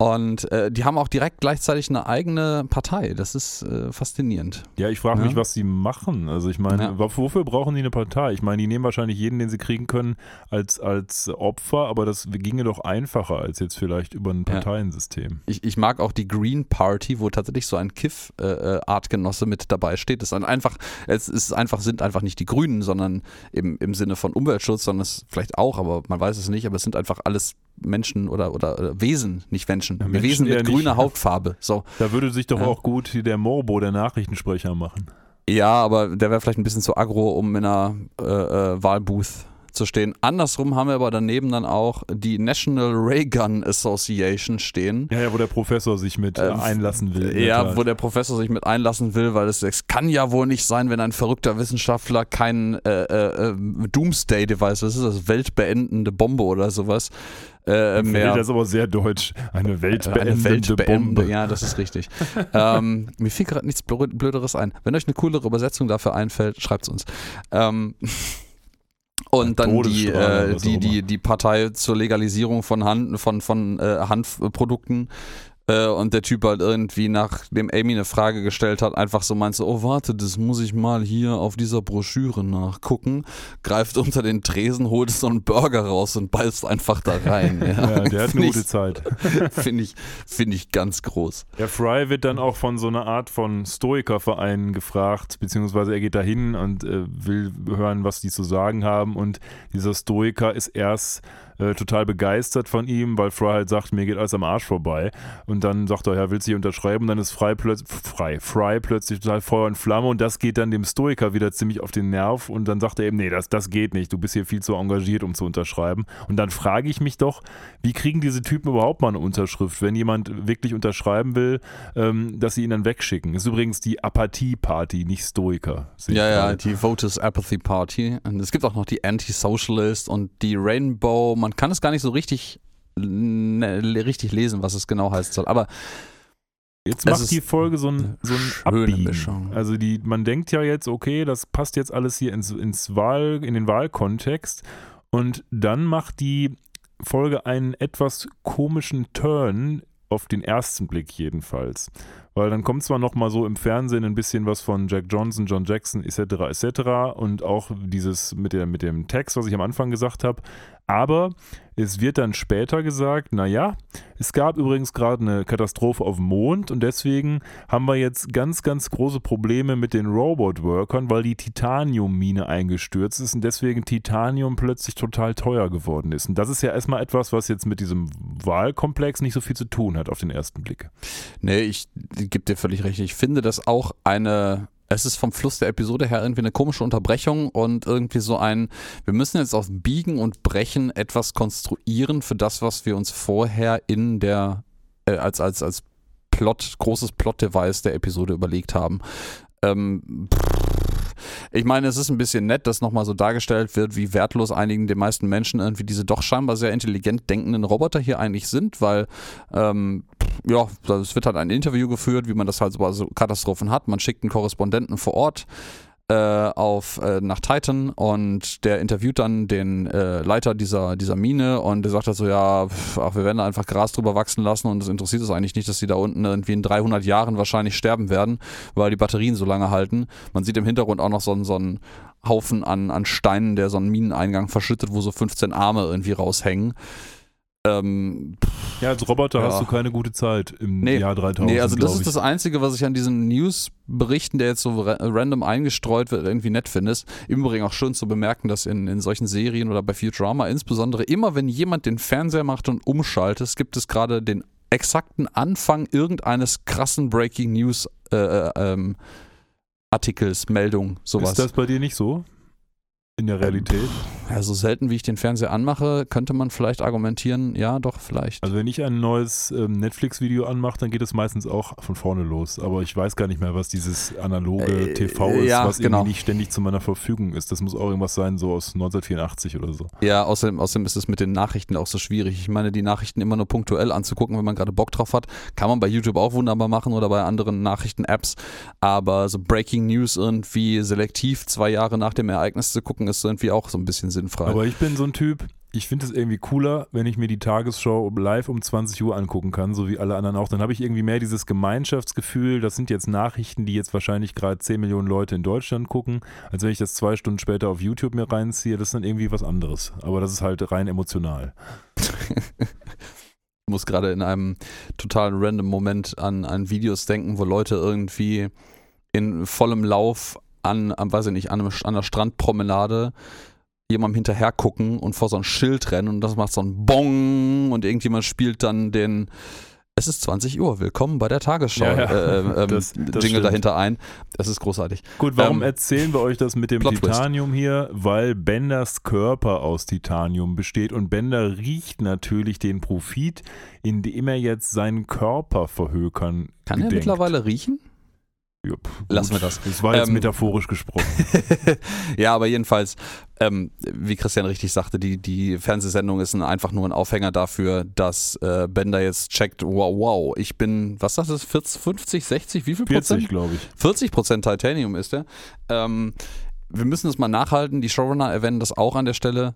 Und äh, die haben auch direkt gleichzeitig eine eigene Partei. Das ist äh, faszinierend. Ja, ich frage Ja. mich, was sie machen. Also ich meine, Ja. wofür brauchen die eine Partei? Ich meine, die nehmen wahrscheinlich jeden, den sie kriegen können, als, als Opfer, aber das ginge doch einfacher als jetzt vielleicht über ein Ja. Parteiensystem. Ich, ich mag auch die Green Party, wo tatsächlich so ein Kiff-Artgenosse mit dabei steht. Das ist ein einfach, es ist einfach, sind einfach nicht die Grünen, sondern im, im Sinne von Umweltschutz, sondern es vielleicht auch, aber man weiß es nicht, aber es sind einfach alles Menschen oder, oder, oder Wesen, nicht Menschen. Ja, Menschen Wesen mit nicht. grüner Hautfarbe. So. Da würde sich doch Ja. auch gut der Morbo, der Nachrichtensprecher, machen. Ja, aber der wäre vielleicht ein bisschen zu aggro, um in einer äh, äh, Wahlbooth zu stehen. Andersrum haben wir aber daneben dann auch die National Ray Gun Association stehen. Ja, ja, wo der Professor sich mit äh, Ähm, einlassen will. Ja, Tat. wo der Professor sich mit einlassen will, weil es, es kann ja wohl nicht sein, wenn ein verrückter Wissenschaftler kein äh, äh, äh, Doomsday-Device, was ist das, weltbeendende Bombe oder sowas, äh, mehr. Das ist aber sehr deutsch. Eine weltbeendende eine weltbeendende, Bombe. ja, das ist richtig. ähm, mir fiel gerade nichts Blö- Blöderes ein. Wenn euch eine coolere Übersetzung dafür einfällt, schreibt es uns. Ähm, und dann die, äh, die, die, die Partei zur Legalisierung von, Hand, von, von äh, Hanfprodukten. Äh, und der Typ halt irgendwie, nachdem Amy eine Frage gestellt hat, einfach so meint so, oh warte, das muss ich mal hier auf dieser Broschüre nachgucken, greift unter den Tresen, holt so einen Burger raus und beißt einfach da rein. Ja, Ja, der hat eine gute Zeit. Finde ich, find ich ganz groß. Der Fry wird dann auch von so einer Art von Stoikerverein gefragt, beziehungsweise er geht dahin und äh, will hören, was die zu sagen haben. Und dieser Stoiker ist erst äh, total begeistert von ihm, weil Fry halt sagt, mir geht alles am Arsch vorbei. Und dann sagt er, ja, willst du hier unterschreiben? Und dann ist Fry, plötz Fry, Fry plötzlich total Feuer und Flamme und das geht dann dem Stoiker wieder ziemlich auf den Nerv und dann sagt er eben, nee, das, das geht nicht, du bist hier viel zu engagiert, um zu unterschreiben. Und dann frage ich mich doch, wie kriegen diese Typen überhaupt mal eine Unterschrift, wenn jemand wirklich unterschreiben will, ähm, dass sie ihn dann wegschicken? Das ist übrigens die Apathie-Party, nicht Stoiker. Ja, ja, die Voters Apathy Party. Und es gibt auch noch die Anti-Socialist und die Rainbow. Man kann es gar nicht so richtig, richtig lesen, was es genau heißen soll. Aber Jetzt macht die Folge so ein, so ein Abbiegen. Mischung. Also die, man denkt ja jetzt, okay, das passt jetzt alles hier ins, ins Wahl, in den Wahlkontext. Und dann macht die Folge einen etwas komischen Turn, auf den ersten Blick jedenfalls. Weil dann kommt zwar noch mal so im Fernsehen ein bisschen was von Jack Johnson, John Jackson etc. etc. und auch dieses mit, der, mit dem Text, was ich am Anfang gesagt habe, aber es wird dann später gesagt, naja, es gab übrigens gerade eine Katastrophe auf dem Mond und deswegen haben wir jetzt ganz, ganz große Probleme mit den Robot-Workern, weil die Titanium-Mine eingestürzt ist und deswegen Titanium plötzlich total teuer geworden ist. Und das ist ja erstmal etwas, was jetzt mit diesem Wahlkomplex nicht so viel zu tun hat auf den ersten Blick. Nee, ich gebe dir völlig recht. Ich finde das auch eine es ist vom Fluss der Episode her irgendwie eine komische Unterbrechung und irgendwie so ein, wir müssen jetzt auf Biegen und Brechen etwas konstruieren für das, was wir uns vorher in der, äh, als, als, als Plot, großes Plot-Device der Episode überlegt haben. Ähm, ich meine, es ist ein bisschen nett, dass nochmal so dargestellt wird, wie wertlos einigen den meisten Menschen irgendwie diese doch scheinbar sehr intelligent denkenden Roboter hier eigentlich sind, weil ähm, ja, es wird halt ein Interview geführt, wie man das halt so bei so Katastrophen hat. Man schickt einen Korrespondenten vor Ort äh, auf, äh, nach Titan und der interviewt dann den äh, Leiter dieser, dieser Mine und der sagt halt so, ja, ach, wir werden da einfach Gras drüber wachsen lassen und es interessiert es eigentlich nicht, dass die da unten irgendwie in 300 Jahren wahrscheinlich sterben werden, weil die Batterien so lange halten. Man sieht im Hintergrund auch noch so, so einen Haufen an, an Steinen, der so einen Mineneingang verschüttet, wo so 15 Arme irgendwie raushängen. Ähm, ja, als Roboter ja. hast du keine gute Zeit im nee, Jahr 3000. Nee, also das ist das Einzige, was ich an diesen News-Berichten, der jetzt so ra random eingestreut wird, irgendwie nett finde. Im Übrigen auch schön zu bemerken, dass in, in solchen Serien oder bei Futurama insbesondere immer, wenn jemand den Fernseher macht und umschaltet, gibt es gerade den exakten Anfang irgendeines krassen Breaking News äh, äh, ähm, Artikels, Meldung, sowas. Ist das bei dir nicht so? In der Realität? Ja, so selten wie ich den Fernseher anmache, könnte man vielleicht argumentieren, ja, doch, vielleicht. Also wenn ich ein neues ähm, Netflix-Video anmache, dann geht es meistens auch von vorne los. Aber ich weiß gar nicht mehr, was dieses analoge äh, TV ist, ja, was genau. irgendwie nicht ständig zu meiner Verfügung ist. Das muss auch irgendwas sein, so aus 1984 oder so. Ja, außerdem, außerdem ist es mit den Nachrichten auch so schwierig. Ich meine, die Nachrichten immer nur punktuell anzugucken, wenn man gerade Bock drauf hat, kann man bei YouTube auch wunderbar machen oder bei anderen Nachrichten-Apps. Aber so Breaking News irgendwie selektiv zwei Jahre nach dem Ereignis zu gucken, ist irgendwie auch so ein bisschen sinnfrei. Aber ich bin so ein Typ, ich finde es irgendwie cooler, wenn ich mir die Tagesschau live um 20 Uhr angucken kann, so wie alle anderen auch. Dann habe ich irgendwie mehr dieses Gemeinschaftsgefühl. Das sind jetzt Nachrichten, die jetzt wahrscheinlich gerade 10 Millionen Leute in Deutschland gucken, als wenn ich das zwei Stunden später auf YouTube mir reinziehe. Das ist dann irgendwie was anderes. Aber das ist halt rein emotional. ich muss gerade in einem total random Moment an, an Videos denken, wo Leute irgendwie in vollem Lauf an, an weiß ich nicht, an, einem, an einer Strandpromenade jemandem hinterher gucken und vor so ein Schild rennen und das macht so ein Bong und irgendjemand spielt dann den es ist 20 Uhr, willkommen bei der Tagesschau. Ja, ja. Äh, ähm, das, das Jingle stimmt. dahinter ein. Das ist großartig. Gut, warum ähm, erzählen wir euch das mit dem Titanium hier? Weil Benders Körper aus Titanium besteht und Bender riecht natürlich den Profit, indem er jetzt seinen Körper verhökern Kann gedenkt. er mittlerweile riechen? Ja, Lassen wir das. Das war jetzt ähm, metaphorisch gesprochen. ja, aber jedenfalls, ähm, wie Christian richtig sagte, die, die Fernsehsendung ist ein, einfach nur ein Aufhänger dafür, dass äh, Bender jetzt checkt, wow, wow, ich bin, was sagt das, 40, 50, 60, wie viel 40, Prozent? glaube ich. 40 Prozent Titanium ist er. Ähm, wir müssen das mal nachhalten, die Showrunner erwähnen das auch an der Stelle.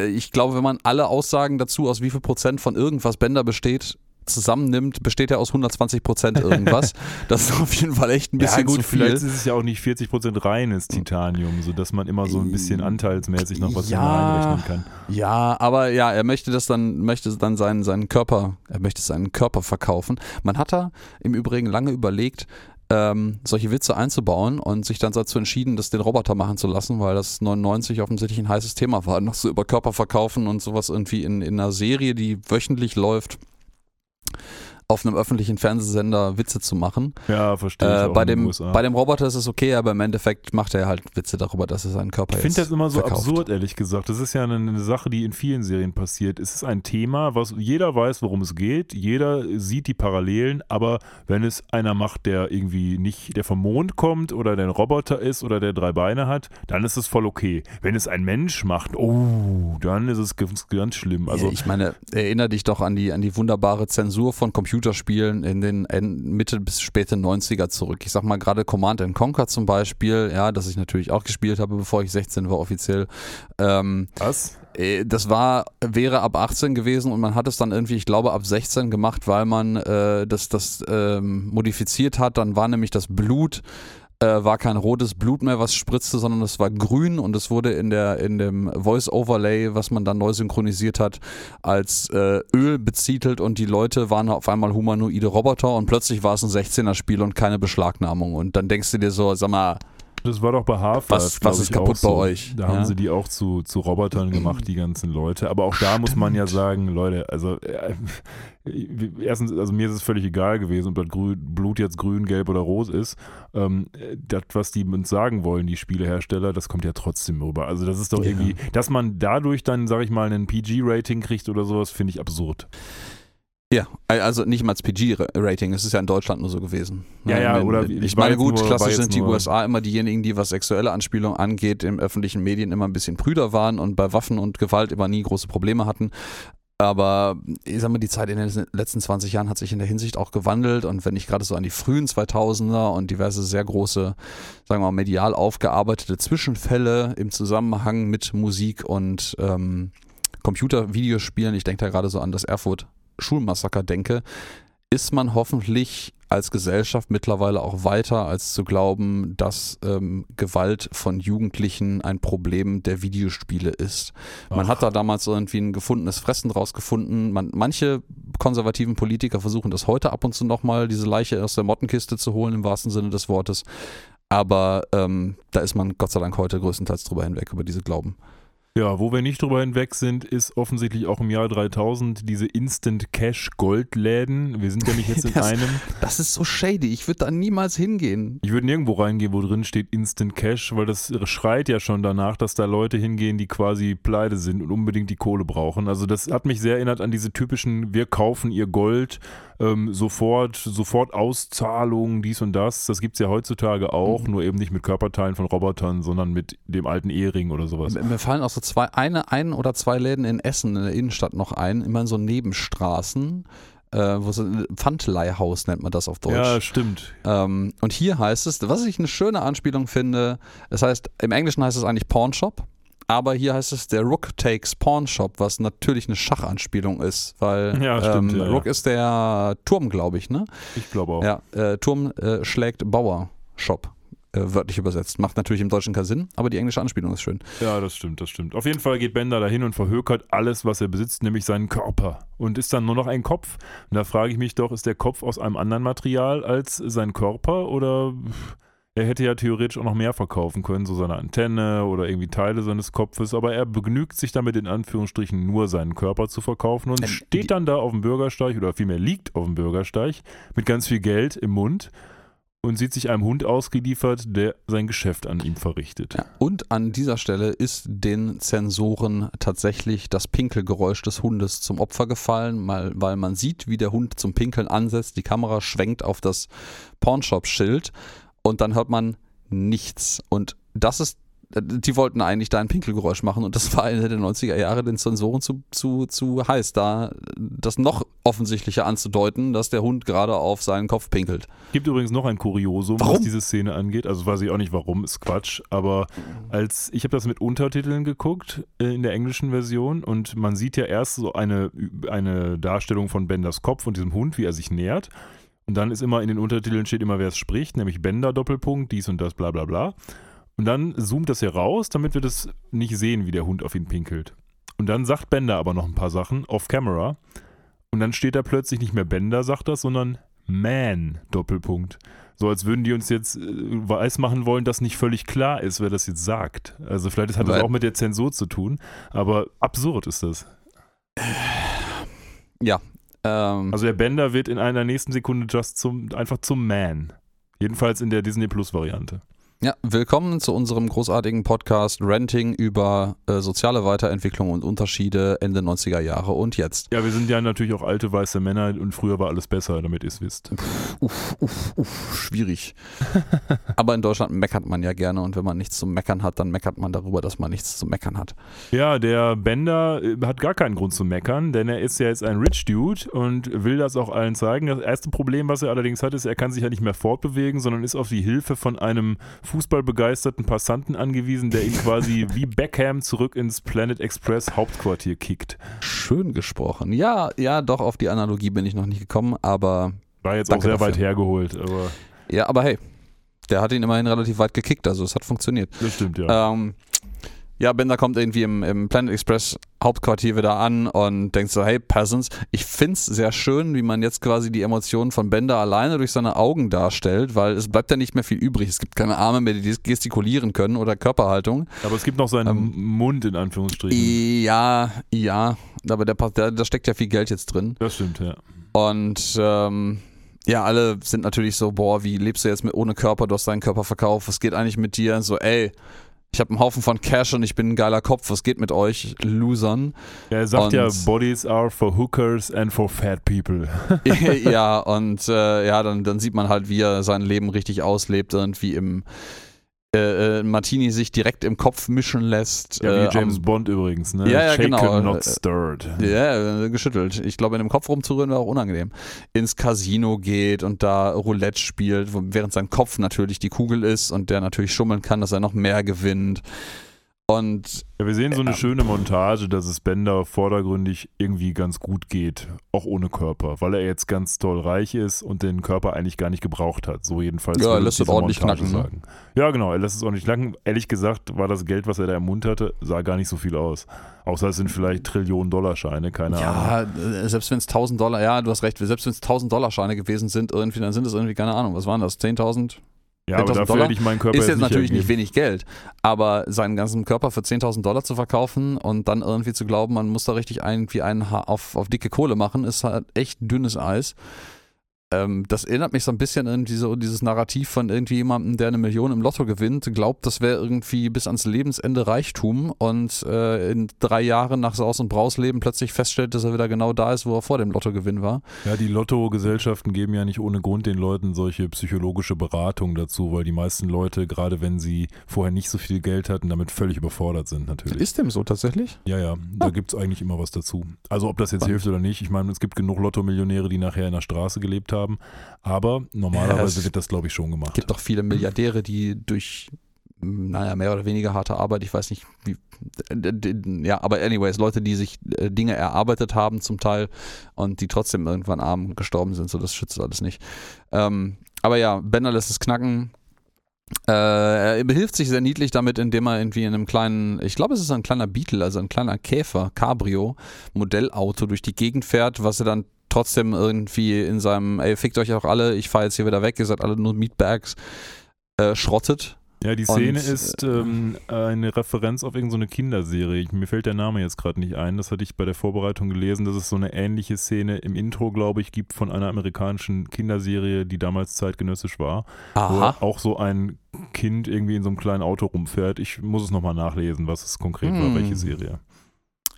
Äh, ich glaube, wenn man alle Aussagen dazu, aus wie viel Prozent von irgendwas Bender besteht, zusammennimmt, besteht er aus 120 Prozent irgendwas. das ist auf jeden Fall echt ein bisschen ja, gut, zu viel. Vielleicht ist es ja auch nicht 40 Prozent reines Titanium, sodass man immer so ein bisschen anteilsmäßig noch was ja, reinrechnen kann. Ja, aber ja, er möchte das dann, möchte dann seinen, seinen Körper, er möchte seinen Körper verkaufen. Man hat da im Übrigen lange überlegt, ähm, solche Witze einzubauen und sich dann dazu entschieden, das den Roboter machen zu lassen, weil das 99 offensichtlich ein heißes Thema war, noch so über Körper verkaufen und sowas irgendwie in, in einer Serie, die wöchentlich läuft auf einem öffentlichen Fernsehsender Witze zu machen. Ja, verstehe ich. Äh, bei, dem, bei dem Roboter ist es okay, aber im Endeffekt macht er halt Witze darüber, dass er seinen Körper Ich finde das immer so verkauft. absurd, ehrlich gesagt. Das ist ja eine, eine Sache, die in vielen Serien passiert. Es ist ein Thema, was jeder weiß, worum es geht. Jeder sieht die Parallelen, aber wenn es einer macht, der irgendwie nicht, der vom Mond kommt oder der ein Roboter ist oder der drei Beine hat, dann ist es voll okay. Wenn es ein Mensch macht, oh, dann ist es ganz, ganz schlimm. Also ich meine, erinnere dich doch an die, an die wunderbare Zensur von Computerspielen in den Mitte bis späte 90er zurück. Ich sag mal gerade Command and Conquer zum Beispiel, ja, das ich natürlich auch gespielt habe, bevor ich 16 war offiziell. Ähm, was? äh, das war, wäre ab 18 gewesen und man hat es dann irgendwie, ich glaube, ab 16 gemacht, weil man äh, das, das ähm, modifiziert hat. Dann war nämlich das Blut äh, war kein rotes Blut mehr, was spritzte, sondern es war grün und es wurde in der in dem Voice Overlay, was man dann neu synchronisiert hat, als äh, Öl bezitelt und die Leute waren auf einmal humanoide Roboter und plötzlich war es ein 16er Spiel und keine Beschlagnahmung. Und dann denkst du dir so, sag mal, Das war doch bei Half-Life. Was- was ist kaputt auch so. bei euch? Da Ja. haben sie die auch zu, zu Robotern gemacht, die ganzen Leute. Aber auch da muss man ja sagen, Leute, also äh, erstens, also mir ist es völlig egal gewesen, ob das Grün, Blut jetzt grün, gelb oder rot ist. Ähm, das, was die uns sagen wollen, die Spielehersteller, das kommt ja trotzdem rüber. Also das ist doch Ja. irgendwie, dass man dadurch dann, sag ich mal, einen PG-Rating kriegt oder sowas, finde ich absurd. Ja, also nicht mal als PG-Rating, es ist ja in Deutschland nur so gewesen. Ja, ja, Wenn- oder ich, ich meine gut, nur- klassisch sind die USA immer diejenigen, die was sexuelle Anspielungen angeht, im öffentlichen Medien immer ein bisschen prüder waren und bei Waffen und Gewalt immer nie große Probleme hatten. Aber ich sag mal, die Zeit in den letzten 20 Jahren hat sich in der Hinsicht auch gewandelt und wenn ich gerade so an die frühen 2000er und diverse sehr große, sagen wir mal, medial aufgearbeitete Zwischenfälle im Zusammenhang mit Musik und ähm, Computer-Videospielen, ich denke da gerade so an das Erfurt Schulmassaker denke, ist man hoffentlich als Gesellschaft mittlerweile auch weiter, als zu glauben, dass ähm, Gewalt von Jugendlichen ein Problem der Videospiele ist. Man Ach. hat da damals irgendwie ein gefundenes Fressen draus gefunden. Man, manche konservativen Politiker versuchen das heute ab und zu nochmal, diese Leiche aus der Mottenkiste zu holen, im wahrsten Sinne des Wortes. Aber ähm, da ist man Gott sei Dank heute größtenteils drüber hinweg, über diese Glauben. Ja, wo wir nicht drüber hinweg sind, ist offensichtlich auch im Jahr 3000 diese Instant Cash Goldläden. Wir sind ja nicht jetzt in Das- einem. Das ist so shady. Ich würde da niemals hingehen. Ich würde nirgendwo reingehen, wo drin steht Instant Cash, weil das schreit ja schon danach, dass da Leute hingehen, die quasi pleite sind und unbedingt die Kohle brauchen. Also das hat mich sehr erinnert an diese typischen, wir kaufen ihr Gold, ähm, sofort, sofort Auszahlungen, dies und das. Das gibt es ja heutzutage auch, Mhm. nur eben nicht mit Körperteilen von Robotern, sondern mit dem alten Ehering oder sowas. Mir fallen auch so zwei, eine, ein oder zwei Läden in Essen, in der Innenstadt noch ein, immer in so Nebenstraßen, äh, wo so ein Pfandleihhaus nennt man das auf Deutsch. Ja, stimmt. Ähm, und hier heißt es, was ich eine schöne Anspielung finde, es heißt, im Englischen heißt es eigentlich Pawnshop, aber hier heißt es der Rook Takes Pawnshop, was natürlich eine Schachanspielung ist, weil Ja, stimmt, ähm, ja, ja. Rook ist der Turm, glaube ich, ne? Ich glaube auch. Ja, äh, Turm äh, schlägt Bauer Shop, äh, wörtlich übersetzt. Macht natürlich im Deutschen keinen Sinn, aber die englische Anspielung ist schön. Ja, das stimmt, das stimmt. Auf jeden Fall geht Bender dahin und verhökert alles, was er besitzt, nämlich seinen Körper. Und ist dann nur noch ein Kopf. Und da frage ich mich doch, ist der Kopf aus einem anderen Material als sein Körper? Oder er hätte ja theoretisch auch noch mehr verkaufen können, so seine Antenne oder irgendwie Teile seines Kopfes. Aber er begnügt sich damit in Anführungsstrichen nur seinen Körper zu verkaufen und Ähm, steht dann da auf dem Bürgersteig oder vielmehr liegt auf dem Bürgersteig mit ganz viel Geld im Mund. Und sieht sich einem Hund ausgeliefert, der sein Geschäft an ihm verrichtet. Ja. Und an dieser Stelle ist den Sensoren tatsächlich das Pinkelgeräusch des Hundes zum Opfer gefallen, mal, weil man sieht, wie der Hund zum Pinkeln ansetzt. Die Kamera schwenkt auf das Pawnshop-Schild und dann hört man nichts. Und das ist, die wollten eigentlich da ein Pinkelgeräusch machen und das war Ende der 90er Jahre den Sensoren zu, zu, zu heiß, da das noch offensichtlicher anzudeuten, dass der Hund gerade auf seinen Kopf pinkelt. Gibt übrigens noch ein Kuriosum, Warum? was diese Szene angeht. Also weiß ich auch nicht warum, ist Quatsch. Aber als ich habe das mit Untertiteln geguckt äh, in der englischen Version und man sieht ja erst so eine, eine Darstellung von Benders Kopf und diesem Hund, wie er sich nähert. Und dann ist immer in den Untertiteln steht immer, wer es spricht, nämlich Bender Doppelpunkt, dies und das, bla bla bla. Und dann zoomt das hier raus, damit wir das nicht sehen, wie der Hund auf ihn pinkelt. Und dann sagt Bender aber noch ein paar Sachen off camera. Und dann steht da plötzlich nicht mehr Bender sagt das, sondern Man, Doppelpunkt. So als würden die uns jetzt äh, weiß machen wollen, dass nicht völlig klar ist, wer das jetzt sagt. Also vielleicht hat das auch mit der Zensur zu tun, aber absurd ist das. Ja. Ähm, Also der Bender wird in einer nächsten Sekunde just zum, einfach zum Man. Jedenfalls in der Disney Plus Variante. Ja, willkommen zu unserem großartigen Podcast Renting über äh, soziale Weiterentwicklung und Unterschiede Ende 90er Jahre und jetzt. Ja, wir sind ja natürlich auch alte weiße Männer und früher war alles besser, damit ihr es wisst. Uff, uff, uff, schwierig. Aber in Deutschland meckert man ja gerne und wenn man nichts zu meckern hat, dann meckert man darüber, dass man nichts zu meckern hat. Ja, der Bender äh, hat gar keinen Grund zu meckern, denn er ist ja jetzt ein Rich Dude und will das auch allen zeigen. Das erste Problem, was er allerdings hat, ist, er kann sich ja nicht mehr fortbewegen, sondern ist auf die Hilfe von einem fußballbegeisterten Passanten angewiesen, der ihn quasi wie Beckham zurück ins Planet Express Hauptquartier kickt. Schön gesprochen. Ja, ja, doch, auf die Analogie bin ich noch nicht gekommen, aber War jetzt auch sehr dafür. weit hergeholt, aber ja, aber hey, der hat ihn immerhin relativ weit gekickt, also es hat funktioniert. das stimmt ja. Ähm, ja, Bender kommt irgendwie im, im Planet Express Hauptquartier wieder an und denkt so, hey, Peasants, ich find's sehr schön, wie man jetzt quasi die Emotionen von Bender alleine durch seine Augen darstellt, weil es bleibt ja nicht mehr viel übrig. Es gibt keine Arme mehr, die gestikulieren können oder Körperhaltung. aber es gibt noch seinen ähm, Mund in Anführungsstrichen. Ja, ja, aber der, da, da steckt ja viel Geld jetzt drin. Das stimmt, ja. Und ähm, ja, alle sind natürlich so, boah, wie lebst du jetzt mit ohne Körper? Du hast deinen Körper verkauft. Was geht eigentlich mit dir? So, ey, ich habe einen Haufen von Cash und ich bin ein geiler Kopf. Was geht mit euch, Losern? ja er sagt Und- ja, Bodies are for hookers and for fat people. ja, und äh, ja, dann, dann sieht man halt, wie er sein Leben richtig auslebt, irgendwie im äh, äh, Martini sich direkt im Kopf mischen lässt. Ja, äh, wie James am- Bond übrigens, ne? Ja, ja, Shaken, genau. not stirred. Ja, äh, geschüttelt. Ich glaube, in dem Kopf rumzurühren wäre auch unangenehm. Ins Casino geht und da Roulette spielt, während sein Kopf natürlich die Kugel ist und der natürlich schummeln kann, dass er noch mehr gewinnt. Und Ja, wir sehen so eine Ja. schöne Montage, dass es Bender vordergründig irgendwie ganz gut geht, auch ohne Körper, weil er jetzt ganz toll reich ist und den Körper eigentlich gar nicht gebraucht hat. So jedenfalls. Ja, er lässt es ordentlich Montage knacken, ne? Sagen. Ja, genau, er lässt es ordentlich knacken. Ehrlich gesagt war das Geld, was er da im Mund hatte, sah gar nicht so viel aus. Außer es sind vielleicht Trillionen Dollarscheine, keine Ahnung. ja, äh, selbst wenn es 1000 Dollar, ja, du hast recht, selbst wenn es 1000 Dollar Scheine gewesen sind, irgendwie, dann sind es irgendwie, keine Ahnung, was waren das, 10.000? Ja, aber 10.000 dafür Dollar hätte ich meinen Körper ist jetzt natürlich nicht hergeben. wenig Geld, aber seinen ganzen Körper für 10.000 Dollar zu verkaufen und dann irgendwie zu glauben, man muss da richtig irgendwie einen auf, auf dicke Kohle machen, ist halt echt dünnes Eis. Ähm, das erinnert mich so ein bisschen an diese, dieses Narrativ von irgendwie jemandem, der eine Million im Lotto gewinnt, glaubt, das wäre irgendwie bis ans Lebensende Reichtum und äh, in drei Jahren nach Saus- und Brausleben plötzlich feststellt, dass er wieder genau da ist, wo er vor dem Lottogewinn war. Ja, die Lotto-Gesellschaften geben ja nicht ohne Grund den Leuten solche psychologische Beratung dazu, weil die meisten Leute, gerade wenn sie vorher nicht so viel Geld hatten, damit völlig überfordert sind natürlich. Ist dem so tatsächlich? Ja, ja, da gibt es eigentlich immer was dazu. Also ob das jetzt Spannend. hilft oder nicht, ich meine, es gibt genug Lotto-Millionäre, die nachher in der Straße gelebt haben, aber normalerweise Ja, es wird das, glaube ich, schon gemacht. gibt doch viele Milliardäre, die durch, naja, mehr oder weniger harte Arbeit, ich weiß nicht wie, ja, aber anyways, Leute, die sich äh, Dinge erarbeitet haben zum Teil und die trotzdem irgendwann arm gestorben sind, so das schützt alles nicht. Ähm, aber ja, Bender lässt es knacken. Äh, er behilft sich sehr niedlich damit, indem er irgendwie in einem kleinen, ich glaube, es ist ein kleiner Beetle, also ein kleiner Käfer, Cabrio, Modellauto durch die Gegend fährt, was er dann trotzdem irgendwie in seinem, ey, fickt euch auch alle, ich fahre jetzt hier wieder weg, ihr seid alle nur Meatbags, äh, schrottet. Ja, die Szene Und, ist äh, ähm, eine Referenz auf irgendeine Kinderserie. Ich, mir fällt der Name jetzt gerade nicht ein. Das hatte ich bei der Vorbereitung gelesen, dass es so eine ähnliche Szene im Intro, glaube ich, gibt von einer amerikanischen Kinderserie, die damals zeitgenössisch war. Wo auch so ein Kind irgendwie in so einem kleinen Auto rumfährt. Ich muss es nochmal nachlesen, was es konkret war, Hm. welche Serie.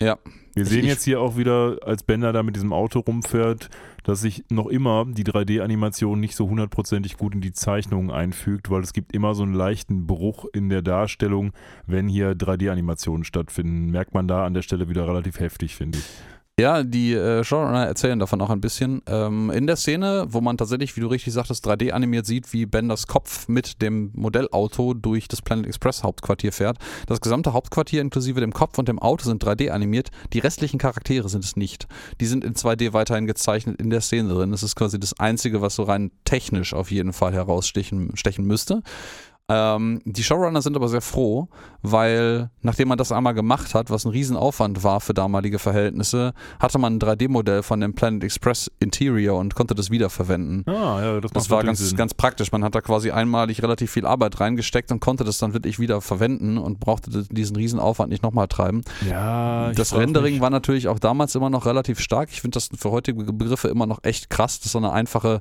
Ja. Wir sehen jetzt hier auch wieder, als Bender da mit diesem Auto rumfährt, dass sich noch immer die 3D-Animation nicht so hundertprozentig gut in die Zeichnungen einfügt, weil es gibt immer so einen leichten Bruch in der Darstellung, wenn hier 3D-Animationen stattfinden. Merkt man da an der Stelle wieder relativ heftig, finde ich. Ja, die äh, Showrunner erzählen davon auch ein bisschen. Ähm, in der Szene, wo man tatsächlich, wie du richtig sagtest, 3D animiert sieht, wie Benders Kopf mit dem Modellauto durch das Planet Express Hauptquartier fährt. Das gesamte Hauptquartier inklusive dem Kopf und dem Auto sind 3D animiert. Die restlichen Charaktere sind es nicht. Die sind in 2D weiterhin gezeichnet in der Szene drin. Das ist quasi das Einzige, was so rein technisch auf jeden Fall herausstechen stechen müsste. Ähm, die Showrunner sind aber sehr froh, weil nachdem man das einmal gemacht hat, was ein Riesenaufwand war für damalige Verhältnisse, hatte man ein 3D-Modell von dem Planet Express Interior und konnte das wiederverwenden. Ah, ja, das, Das war ganz, Sinn. ganz praktisch. Man hat da quasi einmalig relativ viel Arbeit reingesteckt und konnte das dann wirklich wieder verwenden und brauchte diesen Riesenaufwand nicht nochmal treiben. Ja, Das Rendering mich. war natürlich auch damals immer noch relativ stark. Ich finde das für heutige Begriffe immer noch echt krass. Das ist so eine einfache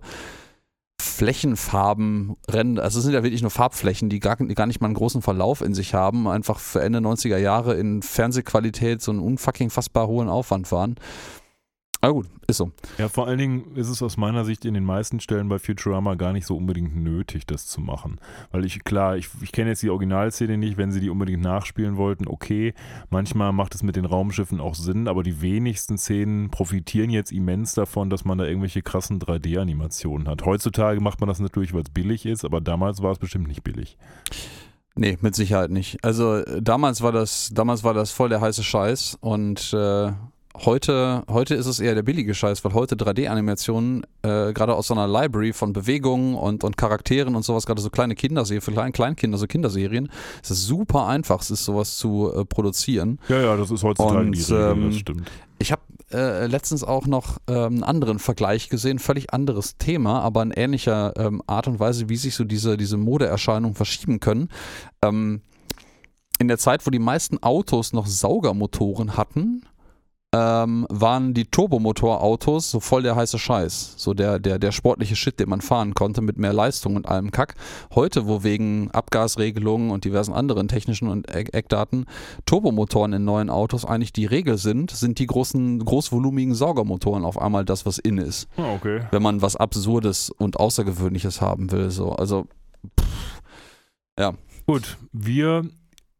Flächenfarben rennen. Also es sind ja wirklich nur Farbflächen, die gar, die gar nicht mal einen großen Verlauf in sich haben. Einfach für Ende 90er Jahre in Fernsehqualität so einen unfucking fassbar hohen Aufwand waren. Aber gut, ist so. Ja, vor allen Dingen ist es aus meiner Sicht in den meisten Stellen bei Futurama gar nicht so unbedingt nötig, das zu machen. Weil ich, klar, ich, ich kenne jetzt die Originalszene nicht, wenn sie die unbedingt nachspielen wollten, okay. Manchmal macht es mit den Raumschiffen auch Sinn, aber die wenigsten Szenen profitieren jetzt immens davon, dass man da irgendwelche krassen 3D-Animationen hat. Heutzutage macht man das natürlich, weil es billig ist, aber damals war es bestimmt nicht billig. Nee, mit Sicherheit nicht. Also damals war das, damals war das voll der heiße Scheiß und äh, heute, heute ist es eher der billige Scheiß, weil heute 3D-Animationen äh, gerade aus so einer Library von Bewegungen und, und Charakteren und sowas, gerade so kleine Kinderserien, für kleine Kleinkinder, so Kinderserien, es ist super einfach, es ist sowas zu äh, produzieren. Ja, ja, das ist heutzutage Und, die Regel, ähm, das stimmt. Ich habe äh, letztens auch noch ähm, einen anderen Vergleich gesehen, völlig anderes Thema, aber in ähnlicher ähm, Art und Weise, wie sich so diese, diese Modeerscheinungen verschieben können. Ähm, in der Zeit, wo die meisten Autos noch Saugermotoren hatten, ähm, waren die Turbomotorautos so voll der heiße Scheiß. So der, der, der sportliche Shit, den man fahren konnte mit mehr Leistung und allem Kack. Heute, wo wegen Abgasregelungen und diversen anderen technischen und Eck- Eckdaten Turbomotoren in neuen Autos eigentlich die Regel sind, sind die großen, großvolumigen Saugermotoren auf einmal das, was in ist. Ah, okay. Wenn man was Absurdes und Außergewöhnliches haben will. So. Also, Gut, wir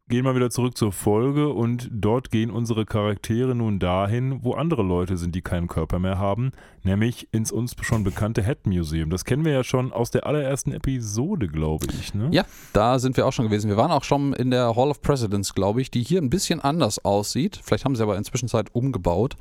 gehen mal wieder zurück zur Folge und dort gehen unsere Charaktere nun dahin, wo andere Leute sind, die keinen Körper mehr haben, nämlich ins uns schon bekannte Head Museum. Das kennen wir ja schon aus der allerersten Episode, glaube ich. Ne? Ja. da sind wir auch schon gewesen. Wir waren auch schon in der Hall of Presidents, glaube ich, die hier ein bisschen anders aussieht. Vielleicht haben sie aber inzwischen Zeit umgebaut.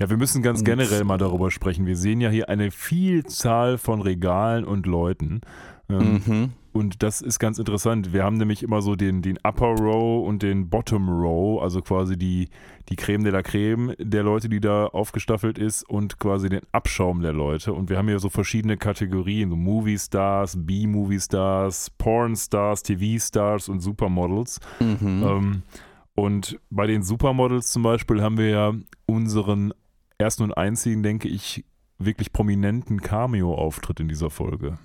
Ja, wir müssen ganz generell mal darüber sprechen. Wir sehen ja hier eine Vielzahl von Regalen und Leuten. Ähm, Mhm. Und das ist ganz interessant. Wir haben nämlich immer so den, den Upper Row und den Bottom Row, also quasi die, die Creme de la Creme der Leute, die da aufgestaffelt ist und quasi den Abschaum der Leute. Und wir haben hier so verschiedene Kategorien, so Movie Stars, B-Movie Stars, Porn Stars, TV Stars und Supermodels. Mhm. Ähm, und bei den Supermodels zum Beispiel haben wir ja unseren ersten und einzigen, denke ich, wirklich prominenten Cameo-Auftritt in dieser Folge.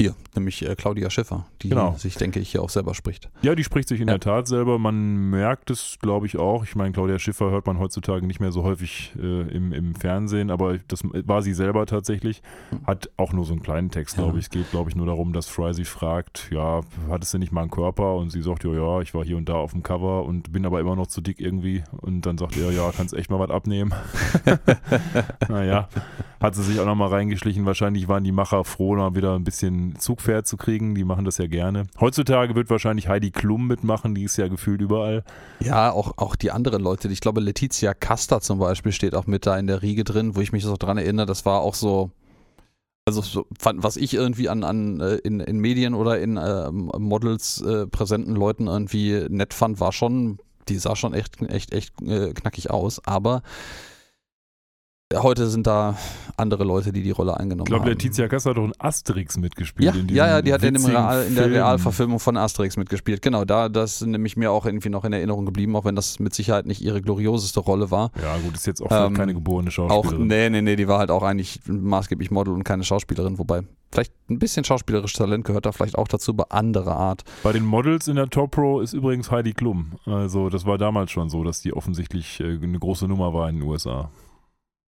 Hier, nämlich äh, Claudia Schiffer, die Genau. sich, denke ich, hier auch selber spricht. Ja, die spricht sich in Ja. der Tat selber. Man merkt es, glaube ich, auch. Ich meine, Claudia Schiffer hört man heutzutage nicht mehr so häufig äh, im, im Fernsehen, aber das war sie selber tatsächlich. Hat auch nur so einen kleinen Text, Ja. glaube ich. Es geht, glaube ich, nur darum, dass Fry sie fragt, ja, hattest du nicht mal einen Körper? Und sie sagt, ja, ja, ich war hier und da auf dem Cover und bin aber immer noch zu dick irgendwie. Und dann sagt er, ja, kannst echt mal was abnehmen. naja, hat sie sich auch nochmal reingeschlichen. Wahrscheinlich waren die Macher froh, mal wieder ein bisschen Zugpferd zu kriegen. Die machen das ja gerne. Heutzutage wird wahrscheinlich Heidi Klum mitmachen. Die ist ja gefühlt überall. Ja, auch, auch die anderen Leute. Ich glaube, Letizia Casta zum Beispiel steht auch mit da in der Riege drin, wo ich mich so dran erinnere. Das war auch so. Also, so, was ich irgendwie an, an äh, in, in Medien oder in äh, Models äh, präsenten Leuten irgendwie nett fand, war schon, die sah schon echt, echt, echt äh, knackig aus. Aber heute sind da andere Leute, die die Rolle eingenommen Ich glaube, haben. Letizia Kassel hat doch in Asterix mitgespielt. Ja, in ja, ja, die hat in, Real, in der Film. Realverfilmung von Asterix mitgespielt. Genau, da das ist nämlich mir auch irgendwie noch in Erinnerung geblieben, auch wenn das mit Sicherheit nicht ihre glorioseste Rolle war. Ja, gut, ist jetzt auch vielleicht Ähm, keine geborene Auch, Schauspielerin. nee, nee, nee, die war halt auch eigentlich maßgeblich Model und keine Schauspielerin, wobei vielleicht ein bisschen schauspielerisches Talent gehört da vielleicht auch dazu, aber andere Art. Bei den Models in der Top Row ist übrigens Heidi Klum. Also, das war damals schon so, dass die offensichtlich äh, eine große Nummer war in den USA.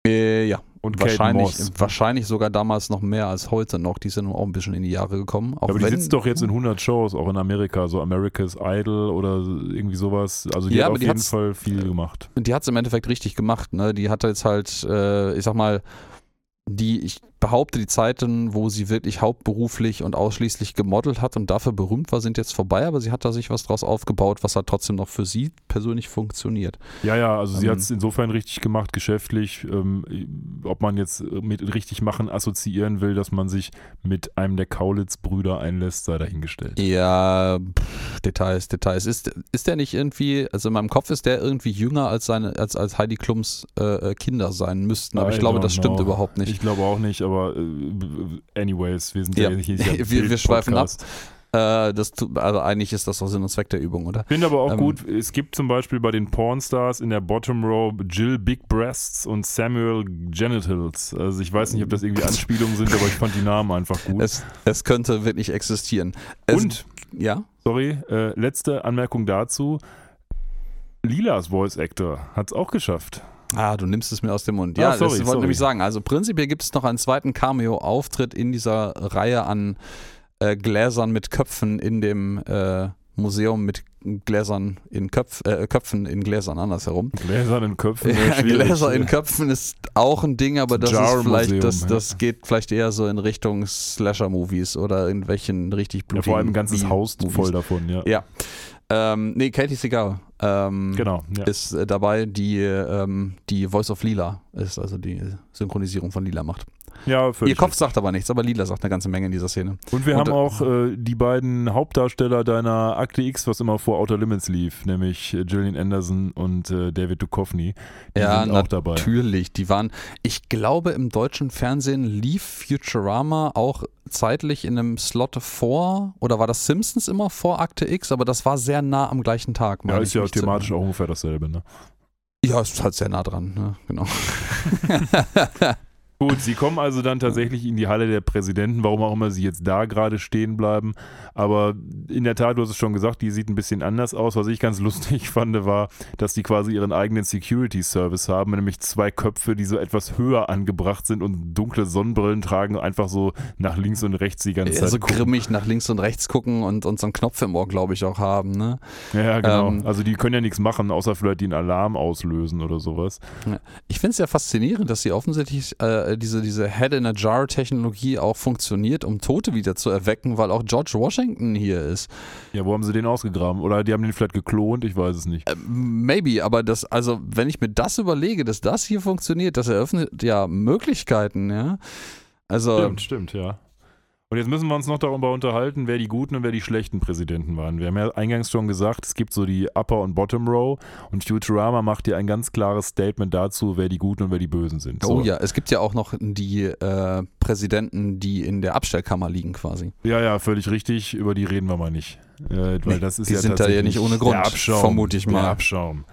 Äh, ja, Und Kate wahrscheinlich, Moss. wahrscheinlich sogar damals noch mehr als heute noch. Die sind auch ein bisschen in die Jahre gekommen. Auch aber die wenn, sitzt doch jetzt in 100 Shows, auch in Amerika, so America's Idol oder irgendwie sowas. Also die Ja, hat auf die jeden Fall viel gemacht. die hat es im Endeffekt richtig gemacht. Ne? Die hat jetzt halt, äh, ich sag mal, die, ich behaupte, die Zeiten, wo sie wirklich hauptberuflich und ausschließlich gemodelt hat und dafür berühmt war, sind jetzt vorbei, aber sie hat da sich was draus aufgebaut, was halt trotzdem noch für sie persönlich funktioniert. Ja, ja, also sie Ähm. hat es insofern richtig gemacht, geschäftlich. Ähm, ob man jetzt mit richtig machen assoziieren will, dass man sich mit einem der Kaulitz-Brüder einlässt, sei dahingestellt. Ja, pff, Details, Details. Ist, ist der nicht irgendwie, also in meinem Kopf ist der irgendwie jünger als seine, als, als Heidi Klums äh, äh, Kinder sein müssten, aber ich I glaube, don't das stimmt know. überhaupt nicht. Ich glaube auch nicht, aber äh, anyways, wir sind Ja. ja, nicht dieser Wir- wir schweifen ab. Äh, das, also eigentlich ist das auch Sinn und Zweck der Übung, oder? Finde aber auch Ähm, gut, es gibt zum Beispiel bei den Pornstars in der Bottom Row Jill Big Breasts und Samuel Genitals. Also ich weiß nicht, ob das irgendwie Anspielungen sind, aber ich fand die Namen einfach gut. Es, es könnte wirklich existieren. Es, und, ja, sorry, äh, letzte Anmerkung dazu. Lilas Voice Actor hat es auch geschafft. Ah, du nimmst es mir aus dem Mund. Ah, Ja, sorry, das wollte ich nämlich sagen. Also prinzipiell gibt es noch einen zweiten Cameo-Auftritt in dieser Reihe an äh, Gläsern mit Köpfen in dem äh, Museum mit Gläsern in Köpf, äh, Köpfen in Gläsern, andersherum. Gläsern in Köpfen. Ja. Gläser in Köpfen ist auch ein Ding, aber das ist Jar-Museum, vielleicht, das, ja. das geht vielleicht eher so in Richtung Slasher-Movies oder in welchen richtig Ja, blutigen vor allem ein ganzes Haus voll davon, ja. Ja. Ähm, nee, Katie Seagal ähm, Genau, ja. ist äh, dabei, die ähm, die Voice of Lila ist, also die Synchronisierung von Lila macht. Ja Ihr völlig Kopf sagt aber nichts, aber Lila sagt eine ganze Menge in dieser Szene. Und wir Und, haben äh, auch äh, die beiden Hauptdarsteller deiner Akte X, was immer vor Outer Limits lief, nämlich äh, Gillian Anderson und äh, David Duchovny. Die Ja, sind auch dabei. Natürlich, die waren, ich glaube, im deutschen Fernsehen lief Futurama auch zeitlich in einem Slot vor, oder war das Simpsons immer vor Akte X, aber das war sehr nah am gleichen Tag. Ja, ist ja thematisch auch ungefähr dasselbe. Ne? Ja, ist halt sehr nah dran, ne? genau. Gut, sie kommen also dann tatsächlich in die Halle der Präsidenten, warum auch immer sie jetzt da gerade stehen bleiben. Aber in der Tat, du hast es schon gesagt, die sieht ein bisschen anders aus. Was ich ganz lustig fand, war, dass die quasi ihren eigenen Security Service haben, nämlich zwei Köpfe, die so etwas höher angebracht sind und dunkle Sonnenbrillen tragen, einfach so nach links und rechts die ganze Ja, Zeit. so gucken. grimmig nach links und rechts gucken und, und so einen Knopf im Ohr, glaube ich, auch haben. Ne? Ja, genau. Ähm, also die können ja nichts machen, außer vielleicht den Alarm auslösen oder sowas. Ich finde es ja faszinierend, dass sie offensichtlich äh, diese, diese Head-in-a-Jar-Technologie auch funktioniert, um Tote wieder zu erwecken, weil auch George Washington hier ist. Ja, wo haben sie den ausgegraben? Oder die haben den vielleicht geklont, ich weiß es nicht. Äh, maybe, aber das, also wenn ich mir das überlege, dass das hier funktioniert, das eröffnet ja Möglichkeiten, ja. Also, Stimmt, stimmt, ja. Und jetzt müssen wir uns noch darüber unterhalten, wer die guten und wer die schlechten Präsidenten waren. Wir haben ja eingangs schon gesagt, es gibt so die Upper und Bottom Row und Futurama macht dir ein ganz klares Statement dazu, wer die guten und wer die bösen sind. oh So. ja, es gibt ja auch noch die äh, Präsidenten, die in der Abstellkammer liegen quasi. Ja, ja, völlig richtig. Über die reden wir mal nicht. Äh, weil Nee, das ist die ja sind da ja nicht ohne Grund, Abschaum, vermute ich mal. Der Abschaum.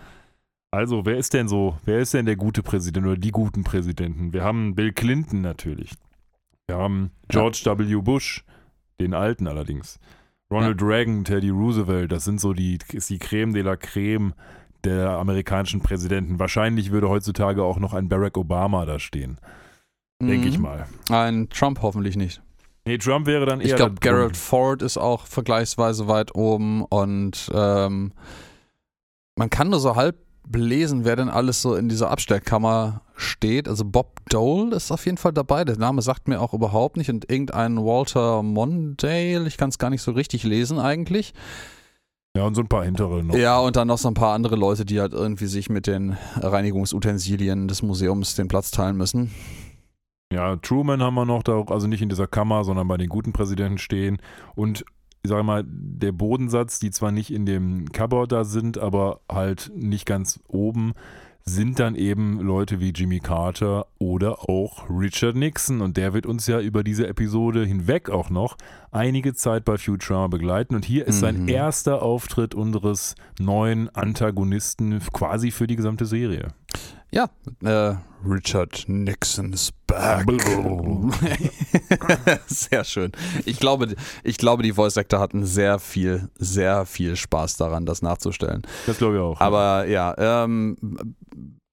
Also, wer ist denn so, wer ist denn der gute Präsident oder die guten Präsidenten? Wir haben Bill Clinton natürlich. Wir haben George W. Bush, den alten allerdings. Ronald Reagan, Teddy Roosevelt, das sind so die, ist die Creme de la Creme der amerikanischen Präsidenten. Wahrscheinlich würde heutzutage auch noch ein Barack Obama da stehen. Denke ich Mhm. mal. Ein Trump hoffentlich nicht. Nee, Trump wäre dann eher. Ich glaube. Gerald Ford ist auch vergleichsweise weit oben und ähm, man kann nur so halb lesen, wer denn alles so in dieser Abstellkammer steht. Also Bob Dole ist auf jeden Fall dabei. Der Name sagt mir auch überhaupt nicht. Und irgendein Walter Mondale, ich kann es gar nicht so richtig lesen eigentlich. Ja, und so ein paar hintere noch. Ja, und dann noch so ein paar andere Leute, die halt irgendwie sich mit den Reinigungsutensilien des Museums den Platz teilen müssen. Ja, Truman haben wir noch da, also nicht in dieser Kammer, sondern bei den guten Präsidenten stehen. Und ich sage mal, der Bodensatz, die zwar nicht in dem Cupboard da sind, aber halt nicht ganz oben, sind dann eben Leute wie Jimmy Carter oder auch Richard Nixon. Und der wird uns ja über diese Episode hinweg auch noch einige Zeit bei Futurama begleiten. Und hier ist sein Mhm. erster Auftritt unseres neuen Antagonisten quasi für die gesamte Serie. Ja, äh, Richard Nixon is back. sehr schön. Ich glaube, ich glaube, die Voice Actor hatten sehr viel, sehr viel Spaß daran, das nachzustellen. Das glaube ich auch. Aber ja, ähm,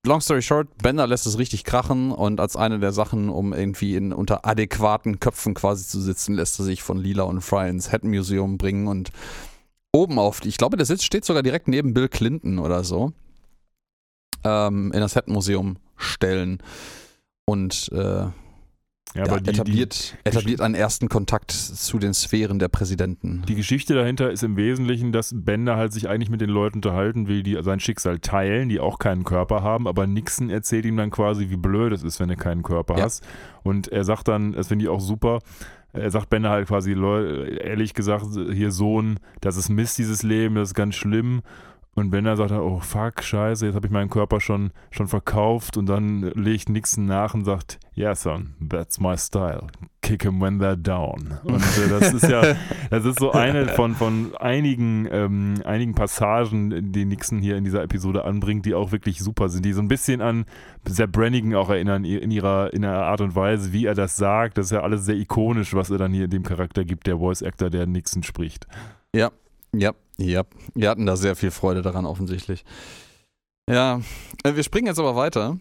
long story short, Bender lässt es richtig krachen und als eine der Sachen, um irgendwie in unter adäquaten Köpfen quasi zu sitzen, lässt er sich von Lila und Fry ins Head Museum bringen und oben auf, ich glaube, der Sitz steht sogar direkt neben Bill Clinton oder so, ähm, in das Head Museum stellen und äh, Ja, ja, die, etabliert, etabliert einen ersten Kontakt zu den Sphären der Präsidenten. die, die Geschichte dahinter ist im Wesentlichen, dass Bender halt sich eigentlich mit den Leuten unterhalten will, die sein Schicksal teilen, die auch keinen Körper haben, aber Nixon erzählt ihm dann quasi, wie blöd es ist, wenn du keinen Körper Ja. hast. Und er sagt dann, das finde ich auch super, er sagt Bender halt quasi, "Leu- ehrlich gesagt, hier Sohn, das ist Mist, dieses Leben, das ist ganz schlimm. Und Bender sagt dann, oh fuck, scheiße, jetzt habe ich meinen Körper schon, schon verkauft und dann legt Nixon nach und sagt, yeah son, that's my style. Kick 'em when they're down. Und äh, das ist ja, das ist so eine von, von einigen, ähm, einigen Passagen, die Nixon hier in dieser Episode anbringt, die auch wirklich super sind, die so ein bisschen an Sepp Brannigan auch erinnern in ihrer, in der Art und Weise, wie er das sagt. Das ist ja alles sehr ikonisch, was er dann hier in dem Charakter gibt, der Voice Actor, der Nixon spricht. Ja, ja, ja. Wir hatten da sehr viel Freude daran, offensichtlich. Ja, äh, wir springen jetzt aber weiter.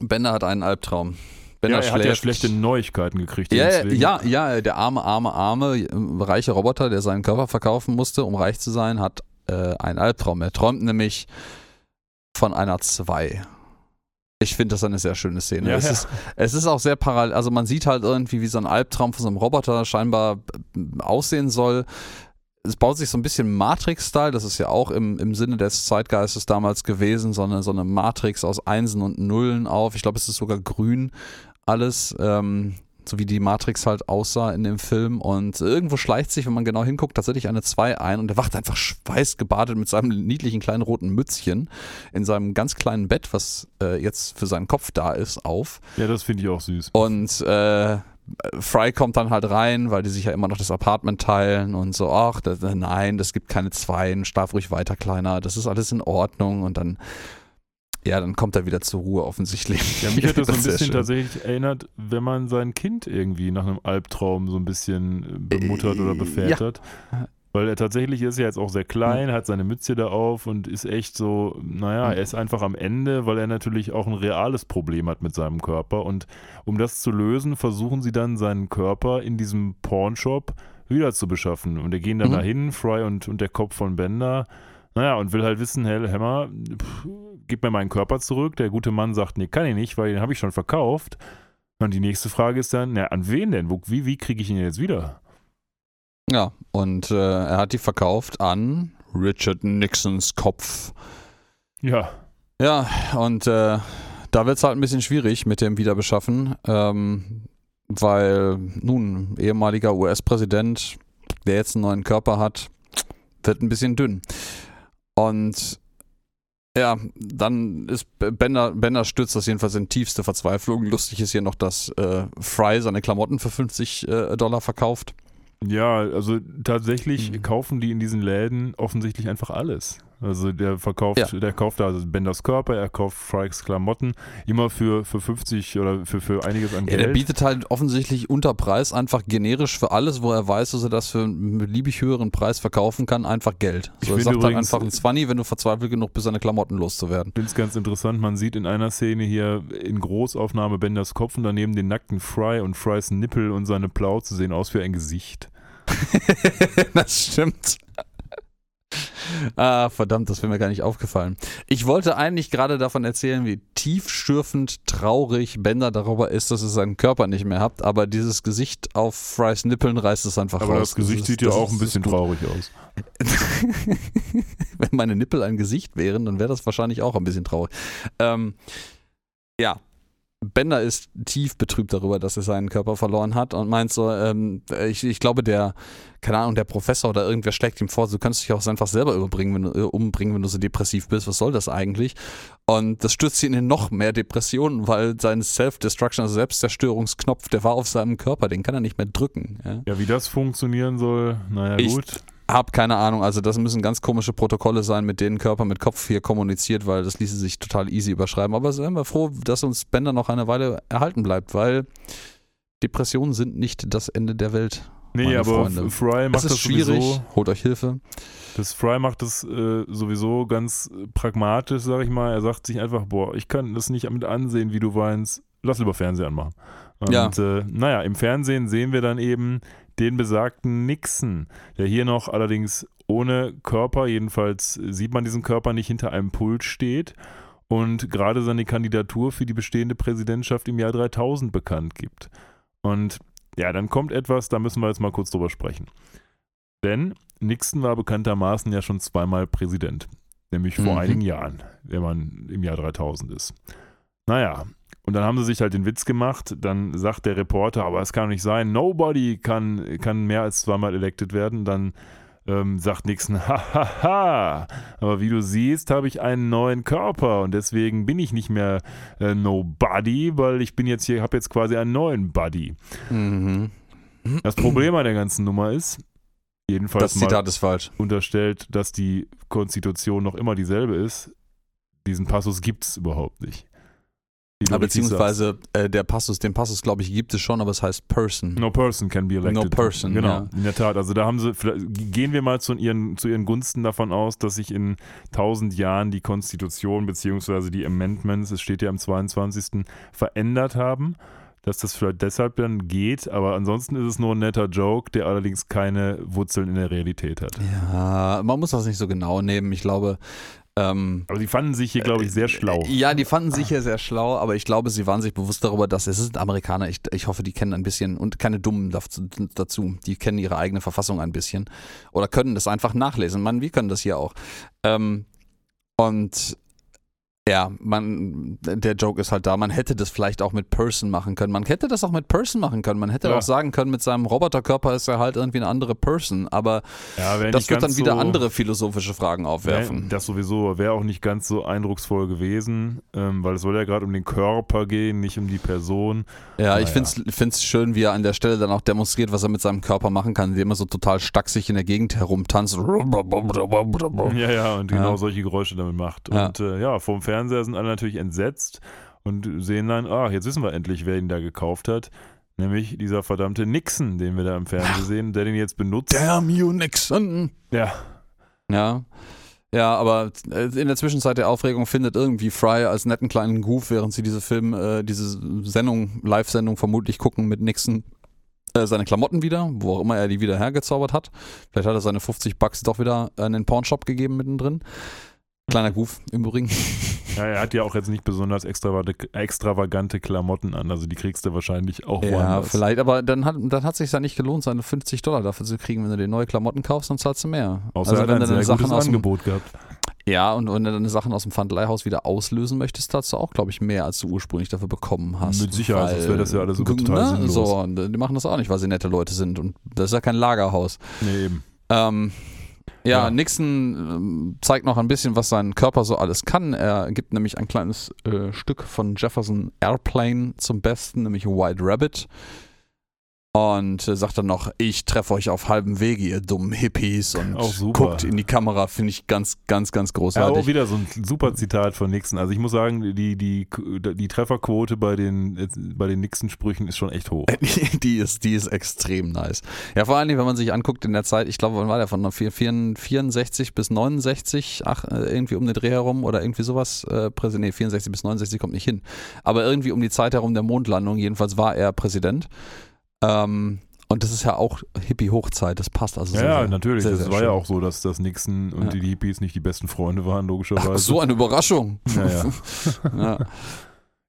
Bender hat einen Albtraum. Bender ja, er hat ja schläft. schlechte Neuigkeiten gekriegt. Ja, ja, ja, der arme, arme, arme, äh, reiche Roboter, der seinen Körper verkaufen musste, um reich zu sein, hat äh, einen Albtraum. Er träumt nämlich von einer 2. Ich finde das eine sehr schöne Szene. Ja, es, ja. Ist, es ist auch sehr parallel. Also man sieht halt irgendwie, wie so ein Albtraum von so einem Roboter scheinbar äh, aussehen soll. Es baut sich so ein bisschen Matrix-Style, das ist ja auch im, im Sinne des Zeitgeistes damals gewesen, so eine, so eine Matrix aus Einsen und Nullen auf. Ich glaube, es ist sogar grün alles, ähm, so wie die Matrix halt aussah in dem Film. Und irgendwo schleicht sich, wenn man genau hinguckt, tatsächlich eine 2 ein und er wacht einfach schweißgebadet mit seinem niedlichen kleinen roten Mützchen in seinem ganz kleinen Bett, was äh, jetzt für seinen Kopf da ist, auf. ja, das finde ich auch süß. Und äh, Fry kommt dann halt rein, weil die sich ja immer noch das Apartment teilen und so, ach, das, nein, das gibt keine Zweien, schlaf ruhig weiter, Kleiner, das ist alles in Ordnung und dann, ja, dann kommt er wieder zur Ruhe offensichtlich. Ja, mich hat das so ein bisschen tatsächlich erinnert, wenn man sein Kind irgendwie nach einem Albtraum so ein bisschen äh, bemuttert oder Äh, bevätert. Weil er tatsächlich ist ja jetzt auch sehr klein, hat seine Mütze da auf und ist echt so, naja, er ist einfach am Ende, weil er natürlich auch ein reales Problem hat mit seinem Körper. Und um das zu lösen, versuchen sie dann seinen Körper in diesem Pornshop wieder zu beschaffen. Und die gehen dann Mhm. dahin, Fry und, und der Kopf von Bender. Naja, und will halt wissen, hey, Hammer, pff, gib mir meinen Körper zurück. Der gute Mann sagt, nee, kann ich nicht, weil den habe ich schon verkauft. Und die nächste Frage ist dann, na, an wen denn? Wo, wie wie kriege ich ihn jetzt wieder? Ja, und äh, er hat die verkauft an Richard Nixons Kopf. Ja, Ja, und äh, da wird es halt ein bisschen schwierig mit dem Wiederbeschaffen, ähm, weil nun, ehemaliger US-Präsident, der jetzt einen neuen Körper hat, wird ein bisschen dünn. Und ja, dann ist Bender, Bender stürzt das jedenfalls in tiefste Verzweiflung. Lustig ist hier noch, dass äh, Fry seine Klamotten für 50 äh, Dollar verkauft. Ja, also tatsächlich Mhm. kaufen die in diesen Läden offensichtlich einfach alles. Also der verkauft, Ja. der kauft da also Benders Körper, er kauft Frykes Klamotten, immer für, für 50 oder für, für einiges an Ja, Geld. der bietet halt offensichtlich unter Preis einfach generisch für alles, wo er weiß, dass er das für einen beliebig höheren Preis verkaufen kann, einfach Geld. Ich So, er finde sagt dann übrigens- einfach ein 20, wenn du verzweifelt genug bist, seine Klamotten loszuwerden. Ich finde es ganz interessant, man sieht in einer Szene hier in Großaufnahme Benders Kopf und daneben den nackten Fry und Frys Nippel und seine Plauze sehen aus wie ein Gesicht. das stimmt. ah, verdammt, das wäre mir gar nicht aufgefallen. Ich wollte eigentlich gerade davon erzählen, wie tiefschürfend traurig Bender darüber ist, dass er seinen Körper nicht mehr hat, aber dieses Gesicht auf Frys Nippeln reißt es einfach Aber raus. das Gesicht ist- sieht ja das auch ein das bisschen traurig aus. Wenn meine Nippel ein Gesicht wären, dann wäre das wahrscheinlich auch ein bisschen traurig. Ähm, ja. Bender ist tief betrübt darüber, dass er seinen Körper verloren hat und meint so, ähm, ich, ich glaube, der, keine Ahnung, der Professor oder irgendwer schlägt ihm vor, du kannst dich auch einfach selber überbringen, wenn du, äh, umbringen, wenn du so depressiv bist. Was soll das eigentlich? Und das stürzt ihn in noch mehr Depressionen, weil sein Self-Destruction, also Selbstzerstörungsknopf, der war auf seinem Körper, den kann er nicht mehr drücken. Ja? Ja, wie das funktionieren soll, naja Ich- gut. Hab keine Ahnung, also das müssen ganz komische Protokolle sein, mit denen Körper mit Kopf hier kommuniziert, weil das ließe sich total easy überschreiben. Aber sind wir froh, dass uns Bender noch eine Weile erhalten bleibt, weil Depressionen sind nicht das Ende der Welt. Nee, aber Freunde. Fry macht Es ist das schwierig, sowieso. holt euch Hilfe. Das Fry macht das äh, sowieso ganz äh, pragmatisch, sag ich mal. Er sagt sich einfach, boah, ich kann das nicht mit ansehen, wie du weinst. Lass lieber Fernseher anmachen. Und Ja. äh, naja, im Fernsehen sehen wir dann eben den besagten Nixon, der hier noch allerdings ohne Körper, jedenfalls sieht man diesen Körper nicht hinter einem Pult steht. und gerade seine Kandidatur für die bestehende Präsidentschaft im Jahr 3000 bekannt gibt. Und ja, dann kommt etwas, da müssen wir jetzt mal kurz drüber sprechen. Denn Nixon war bekanntermaßen ja schon zweimal Präsident, nämlich vor Mhm. einigen Jahren, wenn man im Jahr 3000 ist. Naja, und dann haben sie sich halt den Witz gemacht, dann sagt der Reporter, aber es kann nicht sein, nobody kann, kann mehr als zweimal elected werden, dann ähm, sagt Nixon, hahaha, aber wie du siehst, habe ich einen neuen Körper und deswegen bin ich nicht mehr äh, nobody, weil ich bin jetzt hier, habe jetzt quasi einen neuen Buddy. Mhm. Das Problem an der ganzen Nummer ist, jedenfalls Das mal Zitat ist falsch. unterstellt, dass die Konstitution noch immer dieselbe ist. Diesen Passus gibt es überhaupt nicht. Wie du Aber beziehungsweise äh, der Passus, den Passus, glaube ich, gibt es schon, aber es heißt Person. No person can be elected. No person, Genau, ja. in der Tat. Also da haben sie, gehen wir mal zu ihren, zu ihren Gunsten davon aus, dass sich in tausend Jahren die Konstitution beziehungsweise die Amendments, es steht ja am 22. verändert haben. Dass das vielleicht deshalb dann geht, aber ansonsten ist es nur ein netter Joke, der allerdings keine Wurzeln in der Realität hat. Ja, man muss das nicht so genau nehmen. Ich glaube, ähm, Aber sie fanden sich hier, glaube ich, sehr schlau. Ja, die fanden sich ja sehr schlau, aber ich glaube, sie waren sich bewusst darüber, dass es sind Amerikaner. Ich, ich hoffe, die kennen ein bisschen und keine Dummen dazu. Die kennen ihre eigene Verfassung ein bisschen oder können das einfach nachlesen. Man, wir können das hier auch. Ähm, und ja, man, der Joke ist halt da. Man hätte das vielleicht auch mit Person machen können. Man hätte das auch mit Person machen können. Man hätte Ja. auch sagen können, mit seinem Roboterkörper ist er halt irgendwie eine andere Person. Aber Ja, das wird dann wieder so- andere philosophische Fragen aufwerfen. Das sowieso wäre auch nicht ganz so eindrucksvoll gewesen, ähm, weil es soll ja gerade um den Körper gehen, nicht um die Person. Ja, ich Naja. find's find's schön, wie er an der Stelle dann auch demonstriert, was er mit seinem Körper machen kann, indem er so total stacksig in der Gegend herumtanzt. Ja, ja, und genau Ja. solche Geräusche damit macht. Ja. Und äh, ja, vorm Fernseher sind alle natürlich entsetzt und sehen dann, ah, jetzt wissen wir endlich, wer ihn da gekauft hat. Nämlich dieser verdammte Nixon, den wir da im Fernsehen sehen, der den jetzt benutzt. Damn you, Nixon! Ja, Ja. Ja, aber äh, in der Zwischenzeit der Aufregung findet irgendwie Fry als netten kleinen Goof, während sie diese Film, äh, diese Sendung, Live-Sendung vermutlich gucken mit Nixon, äh, seine Klamotten wieder, wo auch immer er die wieder hergezaubert hat. Vielleicht hat er seine 50 Bucks doch wieder in den Pornshop gegeben mittendrin. Kleiner Goof im Übrigen. ja, er hat ja auch jetzt nicht besonders extravagante, Klamotten an, also die kriegst du wahrscheinlich auch Ja, woanders. vielleicht, aber dann hat dann hat sich ja nicht gelohnt, seine 50 Dollar dafür zu kriegen, wenn du dir neue Klamotten kaufst, dann zahlst du mehr. Außer also er wenn hat du ein sehr gutes Sachen aus dem, Angebot gehabt. ja und wenn du deine Sachen aus dem Pfandleihhaus wieder auslösen möchtest, zahlst du auch, glaube ich, mehr, als du ursprünglich dafür bekommen hast. Mit Sicherheit, sonst wäre das ja alles super total ne? sinnlos. So, die machen das auch nicht, weil sie nette Leute sind und das ist ja kein Lagerhaus. Nee, eben. Ähm, ja, Ja. Nixon ähm, zeigt noch ein bisschen, was sein Körper so alles kann. Er gibt nämlich ein kleines äh, Stück von Jefferson Airplane zum Besten, nämlich White Rabbit. Und äh, sagt dann noch, ich treffe euch auf halbem Wege, ihr dummen Hippies. Und Auch super. guckt in die Kamera, finde ich ganz, ganz, ganz Ja, großartig. auch wieder so ein super Zitat von Nixon. Also ich muss sagen, die, die, die Trefferquote bei den, bei den Nixon-Sprüchen ist schon echt hoch. die, ist, die ist extrem nice. Ja, vor allen Dingen, wenn man sich anguckt in der Zeit, ich glaube, wann war der von 64 bis 69, ach, äh, irgendwie um den Dreh herum oder irgendwie sowas, äh, Präsident, nee, 64 bis 69 kommt nicht hin. Aber irgendwie um die Zeit herum der Mondlandung, jedenfalls war er Präsident. Ähm, und das ist ja auch Hippie-Hochzeit, das passt also Ja, sehr, ja, natürlich. sehr, das sehr war ja schön. auch so, dass, dass Nixon und Ja. die Hippies nicht die besten Freunde waren, logischerweise. Ach, so eine Überraschung. Ja, ja. ja.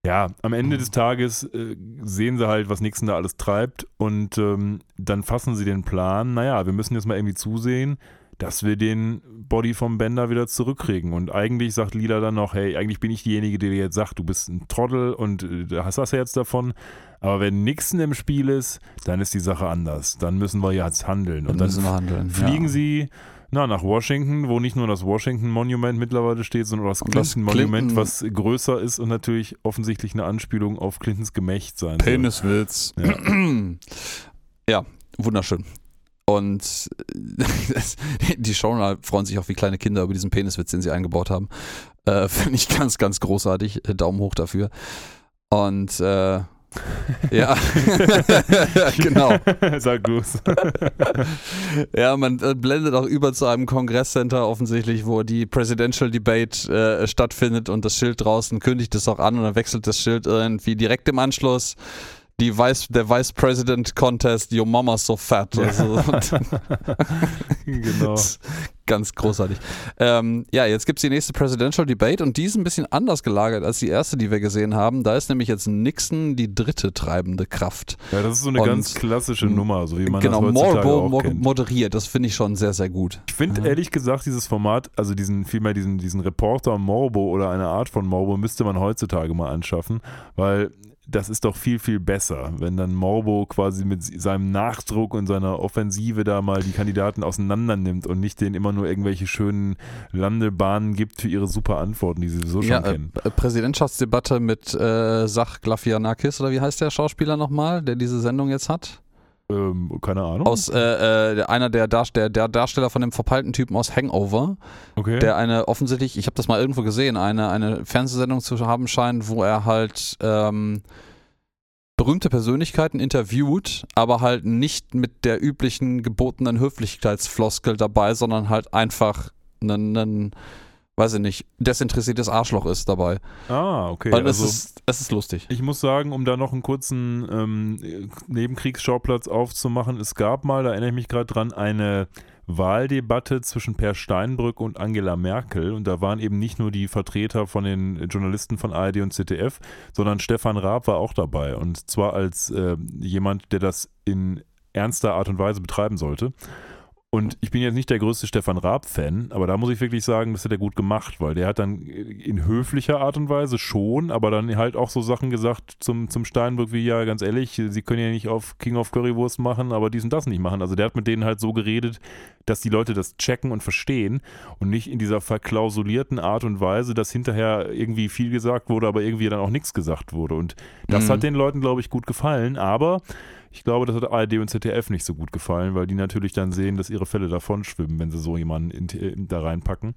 Ja, am Ende des Tages äh, sehen sie halt, was Nixon da alles treibt und ähm, dann fassen sie den Plan, naja, wir müssen jetzt mal irgendwie zusehen, dass wir den Body vom Bender wieder zurückkriegen. Und eigentlich sagt Lila dann noch, hey, eigentlich bin ich diejenige, die dir jetzt sagt, du bist ein Trottel und äh, hast das ja jetzt davon. Aber wenn Nixon im Spiel ist, dann ist die Sache anders. Dann müssen wir jetzt handeln. Dann Und dann müssen wir handeln. fliegen ja. sie na, nach Washington, wo nicht nur das Washington Monument mittlerweile steht, sondern auch das Und das Clinton Monument, Clinton- was größer ist und natürlich offensichtlich eine Anspielung auf Clintons Gemächt sein soll. Peniswitz. Ja. Ja, wunderschön. Und äh, die Showrunner freuen sich auch wie kleine Kinder über diesen Peniswitz, den sie eingebaut haben. Äh, Finde ich ganz, ganz großartig. Äh, Daumen hoch dafür. Und äh, ja, genau. Sag du's. Ja, man äh, blendet auch über zu einem Kongresscenter offensichtlich, wo die Presidential Debate äh, stattfindet und das Schild draußen kündigt es auch an und dann wechselt das Schild irgendwie direkt im Anschluss. Die Vice, der Vice President Contest, Your Mama's so fat. Ja. Also, genau. Ganz großartig. Ähm, ja, jetzt gibt es die nächste Presidential Debate und die ist ein bisschen anders gelagert als die erste, die wir gesehen haben. Da ist nämlich jetzt Nixon die dritte treibende Kraft. Ja, das ist so eine Und- ganz klassische Nummer, so wie man genau, das heutzutage Marlboro auch mo kennt. moderiert. Das finde ich schon sehr, sehr gut. Ich finde ehrlich gesagt, dieses Format, also diesen, vielmehr diesen, diesen Reporter Morbo oder eine Art von Morbo müsste man heutzutage mal anschaffen, weil das ist doch viel, viel besser, wenn dann Morbo quasi mit seinem Nachdruck und seiner Offensive da mal die Kandidaten auseinander nimmt und nicht denen immer nur irgendwelche schönen Landebahnen gibt für ihre super Antworten, die sie sowieso schon Ja, äh, kennen. äh, Präsidentschaftsdebatte mit äh, Sach Glafianakis oder wie heißt der Schauspieler nochmal, der diese Sendung jetzt hat? Ähm, keine Ahnung. Aus äh, äh, einer der, Darst der, Darsteller von dem verpeilten Typen aus Hangover, okay. der eine offensichtlich, ich habe das mal irgendwo gesehen, eine, eine Fernsehsendung zu haben scheint, wo er halt ähm, berühmte Persönlichkeiten interviewt, aber halt nicht mit der üblichen gebotenen Höflichkeitsfloskel dabei, sondern halt einfach ein, ein weiß ich nicht, desinteressiertes Arschloch ist dabei. ah, okay. Weil also, es, ist, es ist lustig. Ich muss sagen, um da noch einen kurzen ähm, Nebenkriegsschauplatz aufzumachen, es gab mal, da erinnere ich mich gerade dran, eine Wahldebatte zwischen Per Steinbrück und Angela Merkel und da waren eben nicht nur die Vertreter von den Journalisten von ARD und ZDF, sondern Stefan Raab war auch dabei und zwar als äh, jemand, der das in ernster Art und Weise betreiben sollte. Und ich bin jetzt nicht der größte Stefan Raab-Fan, aber da muss ich wirklich sagen, das hat er gut gemacht, weil der hat dann in höflicher Art und Weise schon, aber dann halt auch so Sachen gesagt zum, zum Steinbrück wie, ja, ganz ehrlich, sie können ja nicht auf King of Currywurst machen, aber dies und das nicht machen. Also der hat mit denen halt so geredet, dass die Leute das checken und verstehen und nicht in dieser verklausulierten Art und Weise, dass hinterher irgendwie viel gesagt wurde, aber irgendwie dann auch nichts gesagt wurde. Und das Mhm. hat den Leuten, glaube ich, gut gefallen, aber ich glaube, das hat ARD und ZDF nicht so gut gefallen, weil die natürlich dann sehen, dass ihre Fälle davon schwimmen, wenn sie so jemanden in, in, da reinpacken.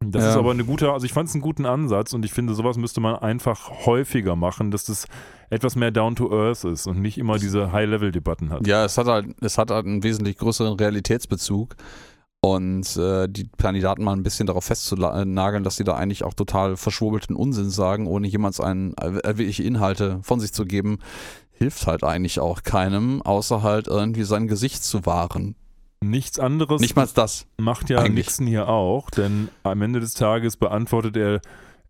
Das Ja. ist aber eine gute, also ich fand es einen guten Ansatz und ich finde, sowas müsste man einfach häufiger machen, dass das etwas mehr down to earth ist und nicht immer diese High-Level-Debatten hat. Ja, es hat halt, es hat halt einen wesentlich größeren Realitätsbezug. Und äh, die Kandidaten mal ein bisschen darauf festzunageln, dass sie da eigentlich auch total verschwurbelten Unsinn sagen, ohne jemals einen, äh, wirkliche Inhalte von sich zu geben, hilft halt eigentlich auch keinem, außer halt irgendwie sein Gesicht zu wahren. Nichts anderes Nicht mal das. macht ja eigentlich. Nixon hier auch, denn am Ende des Tages beantwortet er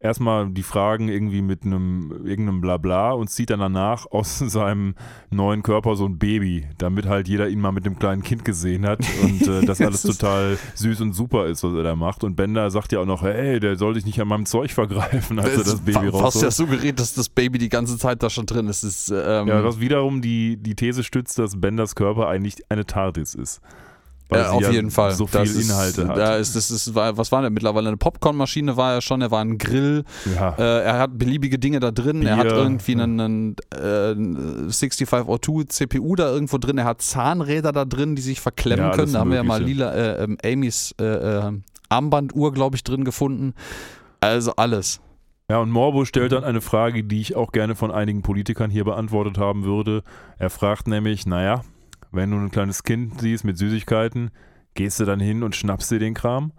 erstmal die Fragen irgendwie mit einem irgendeinem Blabla und zieht dann danach aus seinem neuen Körper so ein Baby, damit halt jeder ihn mal mit dem kleinen Kind gesehen hat und äh, das alles total süß und super ist, was er da macht. Und Bender sagt ja auch noch, hey, der soll sich nicht an meinem Zeug vergreifen, als er das Baby fast ja suggeriert, dass das Baby die ganze Zeit da schon drin ist. ist ähm, Ja, was wiederum die, die These stützt, dass Benders Körper eigentlich eine TARDIS ist. Weil Ja, sie auf ja jeden Fall. So viel Das ist, Inhalte hat. Da ist, das ist, was war denn mittlerweile? Eine Popcornmaschine war er schon, er war ein Grill, ja. äh, er hat beliebige Dinge da drin, er hat Bier. irgendwie einen, einen äh, 6502 CPU da irgendwo drin, er hat Zahnräder da drin, die sich verklemmen Ja, können. Da haben wir ja mal lila äh, ähm, Amys äh, äh, Armbanduhr, glaube ich, drin gefunden. Also alles. Ja, und Morbo stellt dann eine Frage, die ich auch gerne von einigen Politikern hier beantwortet haben würde. Er fragt nämlich, naja, wenn du ein kleines Kind siehst mit Süßigkeiten, gehst du dann hin und schnappst dir den Kram?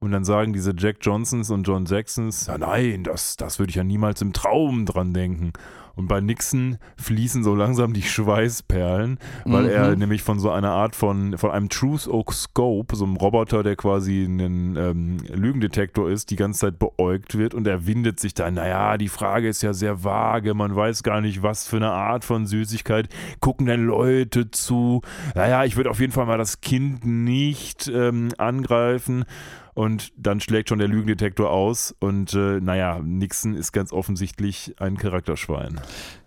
Und dann sagen diese Jack Johnsons und John Jacksons, ja nein, das, das würde ich ja niemals im Traum dran denken. Und bei Nixon fließen so langsam die Schweißperlen, weil Mhm. er nämlich von so einer Art von, von einem Truth Oak Scope, so einem Roboter, der quasi ein ähm, Lügendetektor ist, die ganze Zeit beäugt wird und er windet sich dann, naja, die Frage ist ja sehr vage, man weiß gar nicht, was für eine Art von Süßigkeit, gucken denn Leute zu, naja, ich würde auf jeden Fall mal das Kind nicht ähm, angreifen. Und dann schlägt schon der Lügendetektor aus und äh, naja, Nixon ist ganz offensichtlich ein Charakterschwein.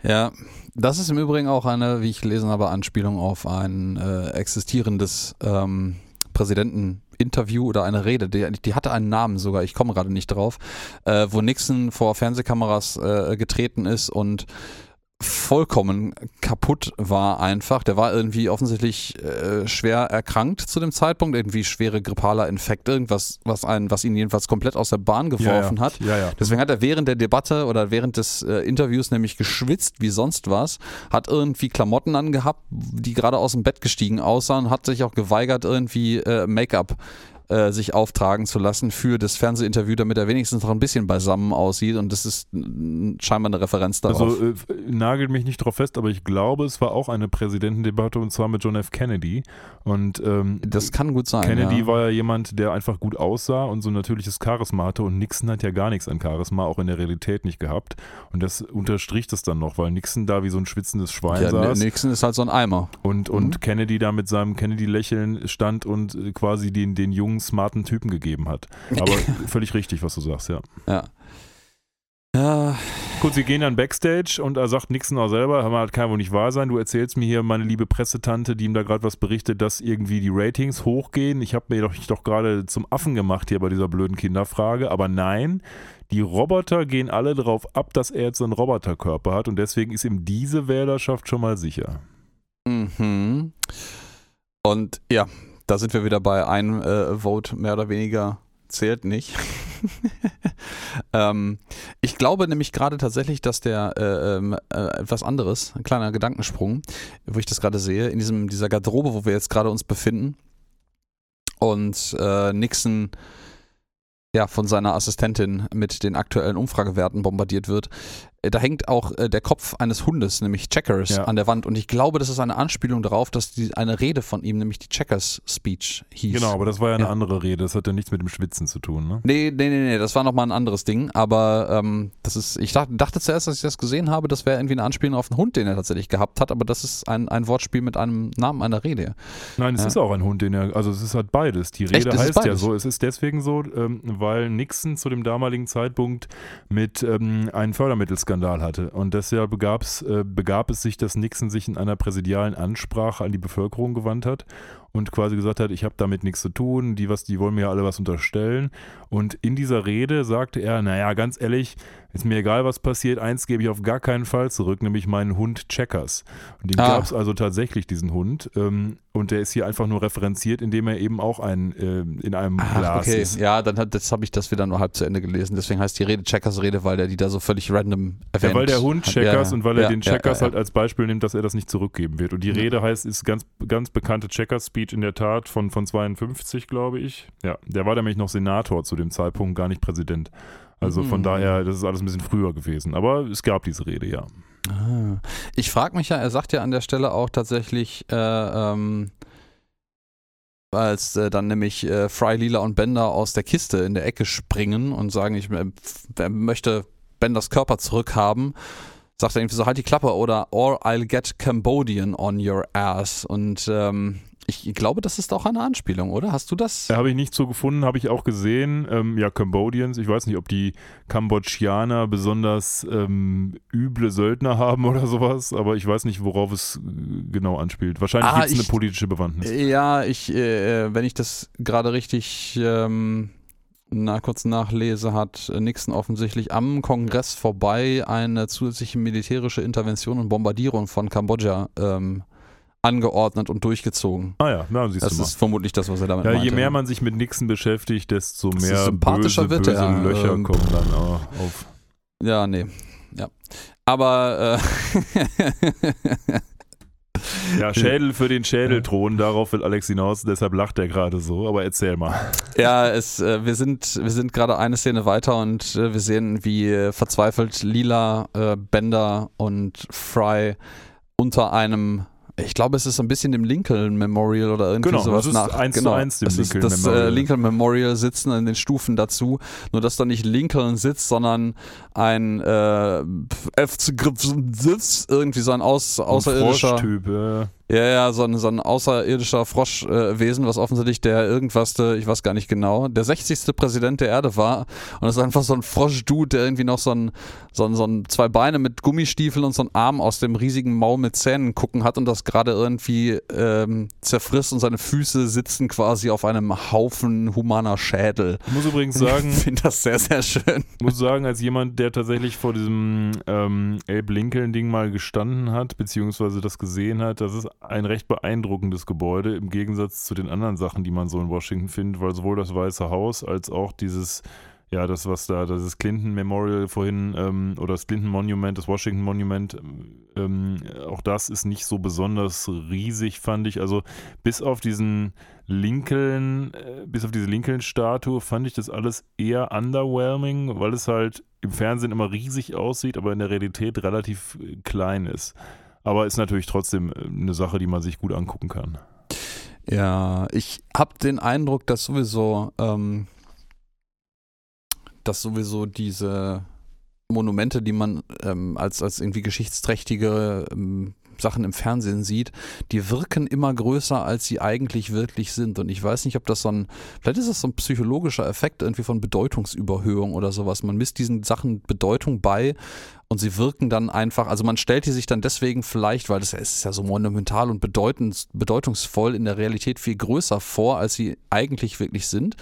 Ja, das ist im Übrigen auch eine, wie ich gelesen habe, Anspielung auf ein äh, existierendes ähm, Präsidenteninterview oder eine Rede. Die, die hatte einen Namen sogar, ich komme gerade nicht drauf, äh, wo Nixon vor Fernsehkameras äh, getreten ist und vollkommen kaputt war einfach. Der war irgendwie offensichtlich äh, schwer erkrankt zu dem Zeitpunkt, irgendwie schwere grippaler Infekt, irgendwas, was einen, was ihn jedenfalls komplett aus der Bahn geworfen ja, hat. Ja, ja. Deswegen hat er während der Debatte oder während des äh, Interviews nämlich geschwitzt wie sonst was, hat irgendwie Klamotten angehabt, die gerade aus dem Bett gestiegen aussahen, hat sich auch geweigert, irgendwie äh, Make-up äh, sich auftragen zu lassen für das Fernsehinterview, damit er wenigstens noch ein bisschen beisammen aussieht. Und das ist scheinbar eine Referenz darauf. Also äh, nagelt mich nicht drauf fest, aber ich glaube, es war auch eine Präsidentendebatte und zwar mit John F. Kennedy. Und ähm, das kann gut sein. Kennedy ja. war ja jemand, der einfach gut aussah und so ein natürliches Charisma hatte und Nixon hat ja gar nichts an Charisma, auch in der Realität nicht gehabt. Und das unterstricht es dann noch, weil Nixon da wie so ein schwitzendes Schwein ja, saß. Nixon ist halt so ein Eimer. Und, und mhm. Kennedy da mit seinem Kennedy-Lächeln stand und äh, quasi den, den jungen, smarten Typen gegeben hat. Aber völlig richtig, was du sagst, ja. Ja. Ja. Gut, sie gehen dann Backstage und er sagt Nixon auch selber, hör kann wohl nicht wahr sein. Du erzählst mir hier, meine liebe Pressetante, die ihm da gerade was berichtet, dass irgendwie die Ratings hochgehen. Ich habe mir doch, doch gerade zum Affen gemacht hier bei dieser blöden Kinderfrage. Aber nein, die Roboter gehen alle darauf ab, dass er jetzt einen Roboterkörper hat und deswegen ist ihm diese Wählerschaft schon mal sicher. Mhm. Und ja, da sind wir wieder bei ein äh, Vote mehr oder weniger zählt nicht. ähm, ich glaube nämlich gerade tatsächlich, dass der äh, ähm, äh, etwas anderes, ein kleiner Gedankensprung, wo ich das gerade sehe, in diesem, dieser Garderobe, wo wir jetzt gerade uns befinden und äh, Nixon ja, von seiner Assistentin mit den aktuellen Umfragewerten bombardiert wird, da hängt auch äh, der Kopf eines Hundes, nämlich Checkers, ja. an der Wand. Und ich glaube, das ist eine Anspielung darauf, dass die, eine Rede von ihm, nämlich die Checkers Speech hieß. Genau, aber das war ja eine ja. andere Rede. Das hat ja nichts mit dem Schwitzen zu tun, ne? Nee, nee, nee, nee. Das war nochmal ein anderes Ding. Aber ähm, das ist, ich dachte, dachte, zuerst, als ich das gesehen habe, das wäre irgendwie eine Anspielung auf einen Hund, den er tatsächlich gehabt hat. Aber das ist ein, ein Wortspiel mit einem Namen einer Rede. Nein, es ja. ist auch ein Hund, den er, also es ist halt beides. Die Rede Echt? heißt ja so. Es ist deswegen so, ähm, weil Nixon zu dem damaligen Zeitpunkt mit ähm, einem Fördermittelskandal hatte. Und deshalb äh, begab es sich, dass Nixon sich in einer präsidialen Ansprache an die Bevölkerung gewandt hat und quasi gesagt hat, ich habe damit nichts zu tun, die, was, die wollen mir alle was unterstellen. Und in dieser Rede sagte er, naja, ganz ehrlich, ist mir egal, was passiert, eins gebe ich auf gar keinen Fall zurück, nämlich meinen Hund Checkers. Und den ah. gab es also tatsächlich, diesen Hund. Ähm, und der ist hier einfach nur referenziert, indem er eben auch ein, äh, in einem Ach, Glas okay. ist. Ja, dann hat, das habe ich das wieder nur halb zu Ende gelesen. Deswegen heißt die Rede Checkers Rede, weil der die da so völlig random erwähnt. Ja, weil der Hund Checkers ja, und weil er ja, den Checkers ja, halt als Beispiel nimmt, dass er das nicht zurückgeben wird. Und die Rede heißt, ist ganz, ganz bekannte Checkers-Speech in der Tat von, von 52, glaube ich. Ja, der war nämlich noch Senator zu dem Zeitpunkt, gar nicht Präsident. Also von mhm. daher, das ist alles ein bisschen früher gewesen. Aber es gab diese Rede, ja. Ah. Ich frage mich ja, er sagt ja an der Stelle auch tatsächlich, äh, ähm, als äh, dann nämlich äh, Fry, Lila und Bender aus der Kiste in der Ecke springen und sagen, ich äh, möchte Benders Körper zurückhaben, sagt er irgendwie so, halt die Klappe oder or I'll get Cambodian on your ass. Und ähm, ich glaube, das ist auch eine Anspielung, oder? Hast du das? Da habe ich nicht so gefunden, habe ich auch gesehen. Ähm, ja, Cambodians. Ich weiß nicht, ob die Kambodschaner besonders ähm, üble Söldner haben oder sowas, aber ich weiß nicht, worauf es äh, genau anspielt. Wahrscheinlich ah, gibt es eine politische Bewandtnis. Ja, ich, äh, wenn ich das gerade richtig ähm, na, kurz nachlese, hat Nixon offensichtlich am Kongress vorbei eine zusätzliche militärische Intervention und Bombardierung von Kambodscha ähm, angeordnet und durchgezogen. Ah ja, na, siehst das du mal. ist vermutlich das, was er damit ja, meinte. Je mehr man sich mit Nixon beschäftigt, desto mehr sympathischer böse, wird böse Löcher ähm, kommen dann auf. Ja, nee. Ja. Aber äh Ja, Schädel für den Schädelthron, darauf will Alex hinaus, deshalb lacht er gerade so, aber erzähl mal. Ja, es, äh, wir sind, wir sind gerade eine Szene weiter und äh, wir sehen, wie äh, verzweifelt Lila, äh, Bender und Fry unter einem ich glaube, es ist ein bisschen dem Lincoln Memorial oder irgendwie genau, sowas das nach. Ist eins genau, zu eins dem das Lincoln ist das Memorial. Lincoln Memorial sitzen in den Stufen dazu. Nur dass da nicht Lincoln sitzt, sondern ein äh, sitzt, irgendwie so ein Aus, außerirdischer. Ein ja. Ja, so ein, so ein außerirdischer Froschwesen, äh, was offensichtlich der irgendwas, der, ich weiß gar nicht genau, der 60. Präsident der Erde war. Und das ist einfach so ein Froschdude, der irgendwie noch so ein, so ein, so ein zwei Beine mit Gummistiefeln und so einen Arm aus dem riesigen Maul mit Zähnen gucken hat und das gerade irgendwie ähm, zerfrisst und seine Füße sitzen quasi auf einem Haufen humaner Schädel. Ich muss übrigens sagen, ich finde das sehr, sehr schön. Ich muss sagen, als jemand, der tatsächlich vor diesem ähm, Abe Lincoln-Ding mal gestanden hat, beziehungsweise das gesehen hat, das ist ein recht beeindruckendes Gebäude im Gegensatz zu den anderen Sachen, die man so in Washington findet, weil sowohl das Weiße Haus als auch dieses Ja, das, was da, das ist Clinton Memorial vorhin ähm, oder das Clinton Monument, das Washington Monument, ähm, auch das ist nicht so besonders riesig, fand ich. Also bis auf diesen Lincoln, äh, bis auf diese Lincoln-Statue fand ich das alles eher underwhelming, weil es halt im Fernsehen immer riesig aussieht, aber in der Realität relativ äh, klein ist. Aber ist natürlich trotzdem äh, eine Sache, die man sich gut angucken kann. Ja, ich habe den Eindruck, dass sowieso ähm, dass sowieso diese Monumente, die man ähm, als, als irgendwie geschichtsträchtige ähm, Sachen im Fernsehen sieht, die wirken immer größer, als sie eigentlich wirklich sind. Und ich weiß nicht, ob das so ein, vielleicht ist das so ein psychologischer Effekt irgendwie von Bedeutungsüberhöhung oder sowas. Man misst diesen Sachen Bedeutung bei und sie wirken dann einfach, also man stellt die sich dann deswegen vielleicht, weil das ist ja so monumental und bedeutend, bedeutungsvoll in der Realität viel größer vor, als sie eigentlich wirklich sind.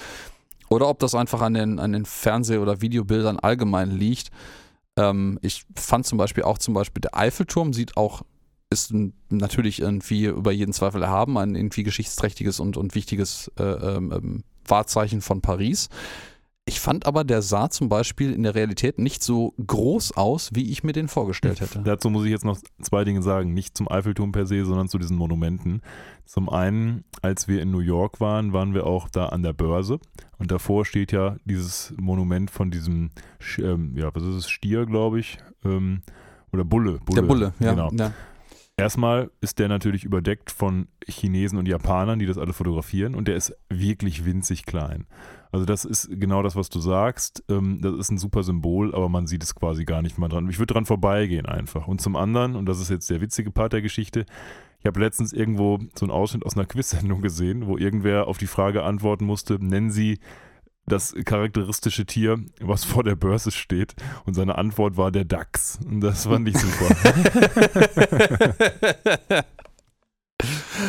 Oder ob das einfach an den, an den Fernseh- oder Videobildern allgemein liegt. Ähm, ich fand zum Beispiel auch zum Beispiel der Eiffelturm sieht auch, ist natürlich irgendwie über jeden Zweifel erhaben, ein irgendwie geschichtsträchtiges und, und wichtiges äh, ähm, ähm Wahrzeichen von Paris. Ich fand aber, der sah zum Beispiel in der Realität nicht so groß aus, wie ich mir den vorgestellt hätte. Dazu muss ich jetzt noch zwei Dinge sagen. Nicht zum Eiffelturm per se, sondern zu diesen Monumenten. Zum einen, als wir in New York waren, waren wir auch da an der Börse. Und davor steht ja dieses Monument von diesem, ähm, ja, was ist es, Stier, glaube ich. Ähm, oder Bulle, Bulle. Der Bulle, ja. Genau. ja. Erstmal ist der natürlich überdeckt von Chinesen und Japanern, die das alle fotografieren. Und der ist wirklich winzig klein. Also das ist genau das, was du sagst. Ähm, das ist ein super Symbol, aber man sieht es quasi gar nicht mal dran. Ich würde dran vorbeigehen einfach. Und zum anderen, und das ist jetzt der witzige Part der Geschichte, ich habe letztens irgendwo so einen Ausschnitt aus einer Quiz-Sendung gesehen, wo irgendwer auf die Frage antworten musste, nennen Sie das charakteristische Tier, was vor der Börse steht. Und seine Antwort war der Dachs. Und das fand ich super.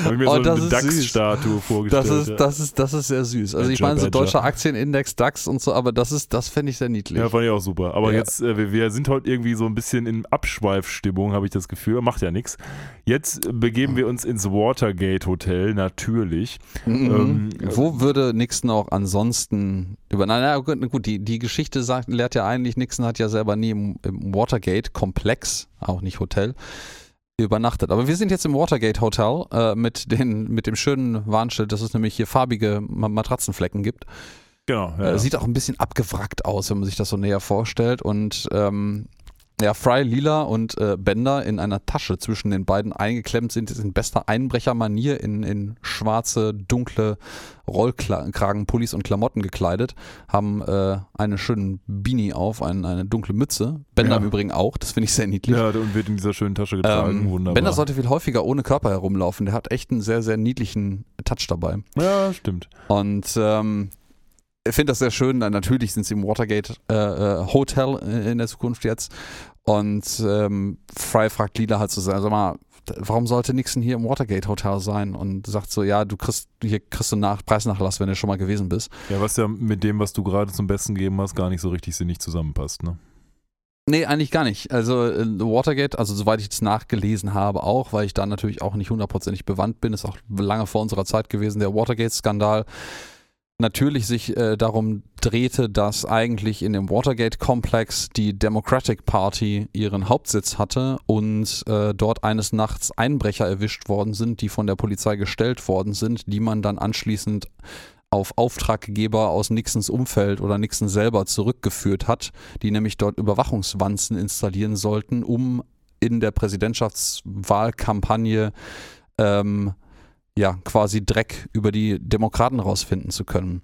Habe ich mir oh, so eine DAX-Statue vorgestellt. Das ist, das, ist, das ist sehr süß. Also Badger, ich meine, so deutscher Aktienindex, DAX und so, aber das ist, das fände ich sehr niedlich. Ja, fand ich auch super. Aber ja. jetzt, äh, wir, wir, sind heute irgendwie so ein bisschen in Abschweifstimmung, habe ich das Gefühl. Macht ja nichts. Jetzt begeben wir uns ins Watergate Hotel, natürlich. Mhm. Ähm, Wo würde Nixon auch ansonsten über, naja, gut, die, die Geschichte sagt, lehrt ja eigentlich, Nixon hat ja selber nie im, im Watergate-Komplex, auch nicht Hotel, übernachtet. Aber wir sind jetzt im Watergate Hotel äh, mit, den, mit dem schönen Warnschild, dass es nämlich hier farbige Matratzenflecken gibt. Genau. Ja, äh, sieht auch ein bisschen abgewrackt aus, wenn man sich das so näher vorstellt. Und ähm, ja, Fry, Lila und äh, Bender in einer Tasche zwischen den beiden eingeklemmt sind, in bester Einbrechermanier in, in schwarze, dunkle Rollkragenpullis und Klamotten gekleidet, haben äh, einen schönen Beanie auf, ein, eine dunkle Mütze. Bender ja. im Übrigen auch, das finde ich sehr niedlich. Ja, und wird in dieser schönen Tasche getragen, ähm, wunderbar. Bender sollte viel häufiger ohne Körper herumlaufen, der hat echt einen sehr, sehr niedlichen Touch dabei. Ja, stimmt. Und ähm, ich finde das sehr schön. Natürlich sind sie im Watergate äh, äh Hotel in der Zukunft jetzt. Und ähm, Fry fragt Lila halt so, sag mal, warum sollte Nixon hier im Watergate Hotel sein? Und sagt so, ja, du kriegst hier kriegst du nach Preisnachlass, wenn du schon mal gewesen bist. Ja, was ja mit dem, was du gerade zum Besten gegeben hast, gar nicht so richtig sinnig zusammenpasst, ne? Nee, eigentlich gar nicht. Also äh, Watergate, also soweit ich es nachgelesen habe, auch, weil ich da natürlich auch nicht hundertprozentig bewandt bin, ist auch lange vor unserer Zeit gewesen, der Watergate-Skandal natürlich sich äh, darum drehte, dass eigentlich in dem Watergate-Komplex die Democratic Party ihren Hauptsitz hatte und äh, dort eines Nachts Einbrecher erwischt worden sind, die von der Polizei gestellt worden sind, die man dann anschließend auf Auftraggeber aus Nixons Umfeld oder Nixon selber zurückgeführt hat, die nämlich dort Überwachungswanzen installieren sollten, um in der Präsidentschaftswahlkampagne ähm, ja, quasi Dreck über die Demokraten rausfinden zu können.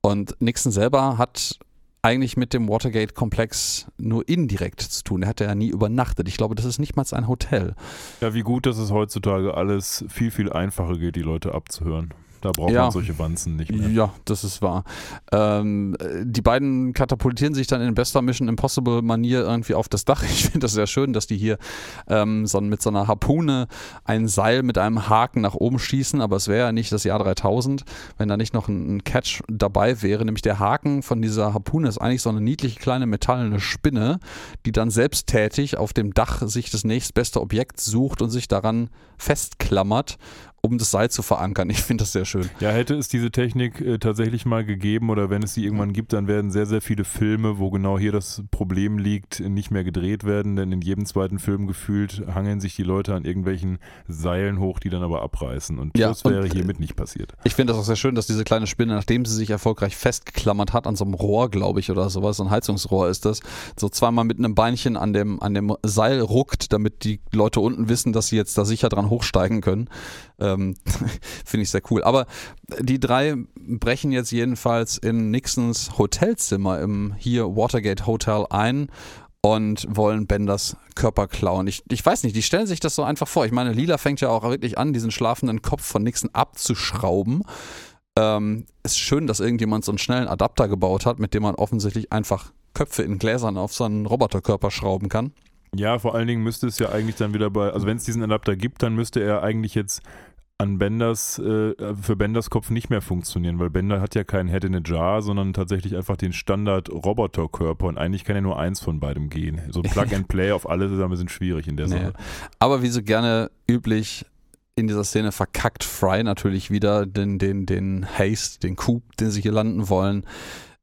Und Nixon selber hat eigentlich mit dem Watergate-Komplex nur indirekt zu tun. Er hat ja nie übernachtet. Ich glaube, das ist nicht mal ein Hotel. Ja, wie gut, dass es heutzutage alles viel, viel einfacher geht, die Leute abzuhören. Da braucht ja. man solche Wanzen nicht mehr. Ja, das ist wahr. Ähm, die beiden katapultieren sich dann in bester Mission Impossible Manier irgendwie auf das Dach. Ich finde das sehr schön, dass die hier ähm, so mit so einer Harpune ein Seil mit einem Haken nach oben schießen, aber es wäre ja nicht das Jahr 3000, wenn da nicht noch ein, ein Catch dabei wäre. Nämlich der Haken von dieser Harpune ist eigentlich so eine niedliche kleine metallene Spinne, die dann selbsttätig auf dem Dach sich das nächstbeste Objekt sucht und sich daran festklammert um das Seil zu verankern. Ich finde das sehr schön. Ja, hätte es diese Technik äh, tatsächlich mal gegeben oder wenn es sie irgendwann gibt, dann werden sehr, sehr viele Filme, wo genau hier das Problem liegt, nicht mehr gedreht werden, denn in jedem zweiten Film gefühlt hangeln sich die Leute an irgendwelchen Seilen hoch, die dann aber abreißen. Und Ja, das wäre und, hiermit nicht passiert. Ich finde das auch sehr schön, dass diese kleine Spinne, nachdem sie sich erfolgreich festgeklammert hat, an so einem Rohr, glaube ich, oder sowas, so ein Heizungsrohr ist das, so zweimal mit einem Beinchen an dem, an dem Seil ruckt, damit die Leute unten wissen, dass sie jetzt da sicher dran hochsteigen können. Ähm, finde ich sehr cool. Aber die drei brechen jetzt jedenfalls in Nixons Hotelzimmer im hier Watergate Hotel ein und wollen Benders Körper klauen. Ich, ich weiß nicht, die stellen sich das so einfach vor. Ich meine, Lila fängt ja auch wirklich an, diesen schlafenden Kopf von Nixon abzuschrauben. Ähm, ist schön, dass irgendjemand so einen schnellen Adapter gebaut hat, mit dem man offensichtlich einfach Köpfe in Gläsern auf so einen Roboterkörper schrauben kann. Ja, vor allen Dingen müsste es ja eigentlich dann wieder bei, also wenn es diesen Adapter gibt, dann müsste er eigentlich jetzt an Benders, äh, für Benders Kopf nicht mehr funktionieren, weil Bender hat ja keinen Head in a Jar, sondern tatsächlich einfach den Standard-Roboterkörper und eigentlich kann ja nur eins von beidem gehen. So ein Plug and Play auf alle zusammen sind schwierig in der Nee. Sache. Aber wie so gerne üblich in dieser Szene verkackt Fry natürlich wieder den, den, den Haste, den Coup, den sie hier landen wollen.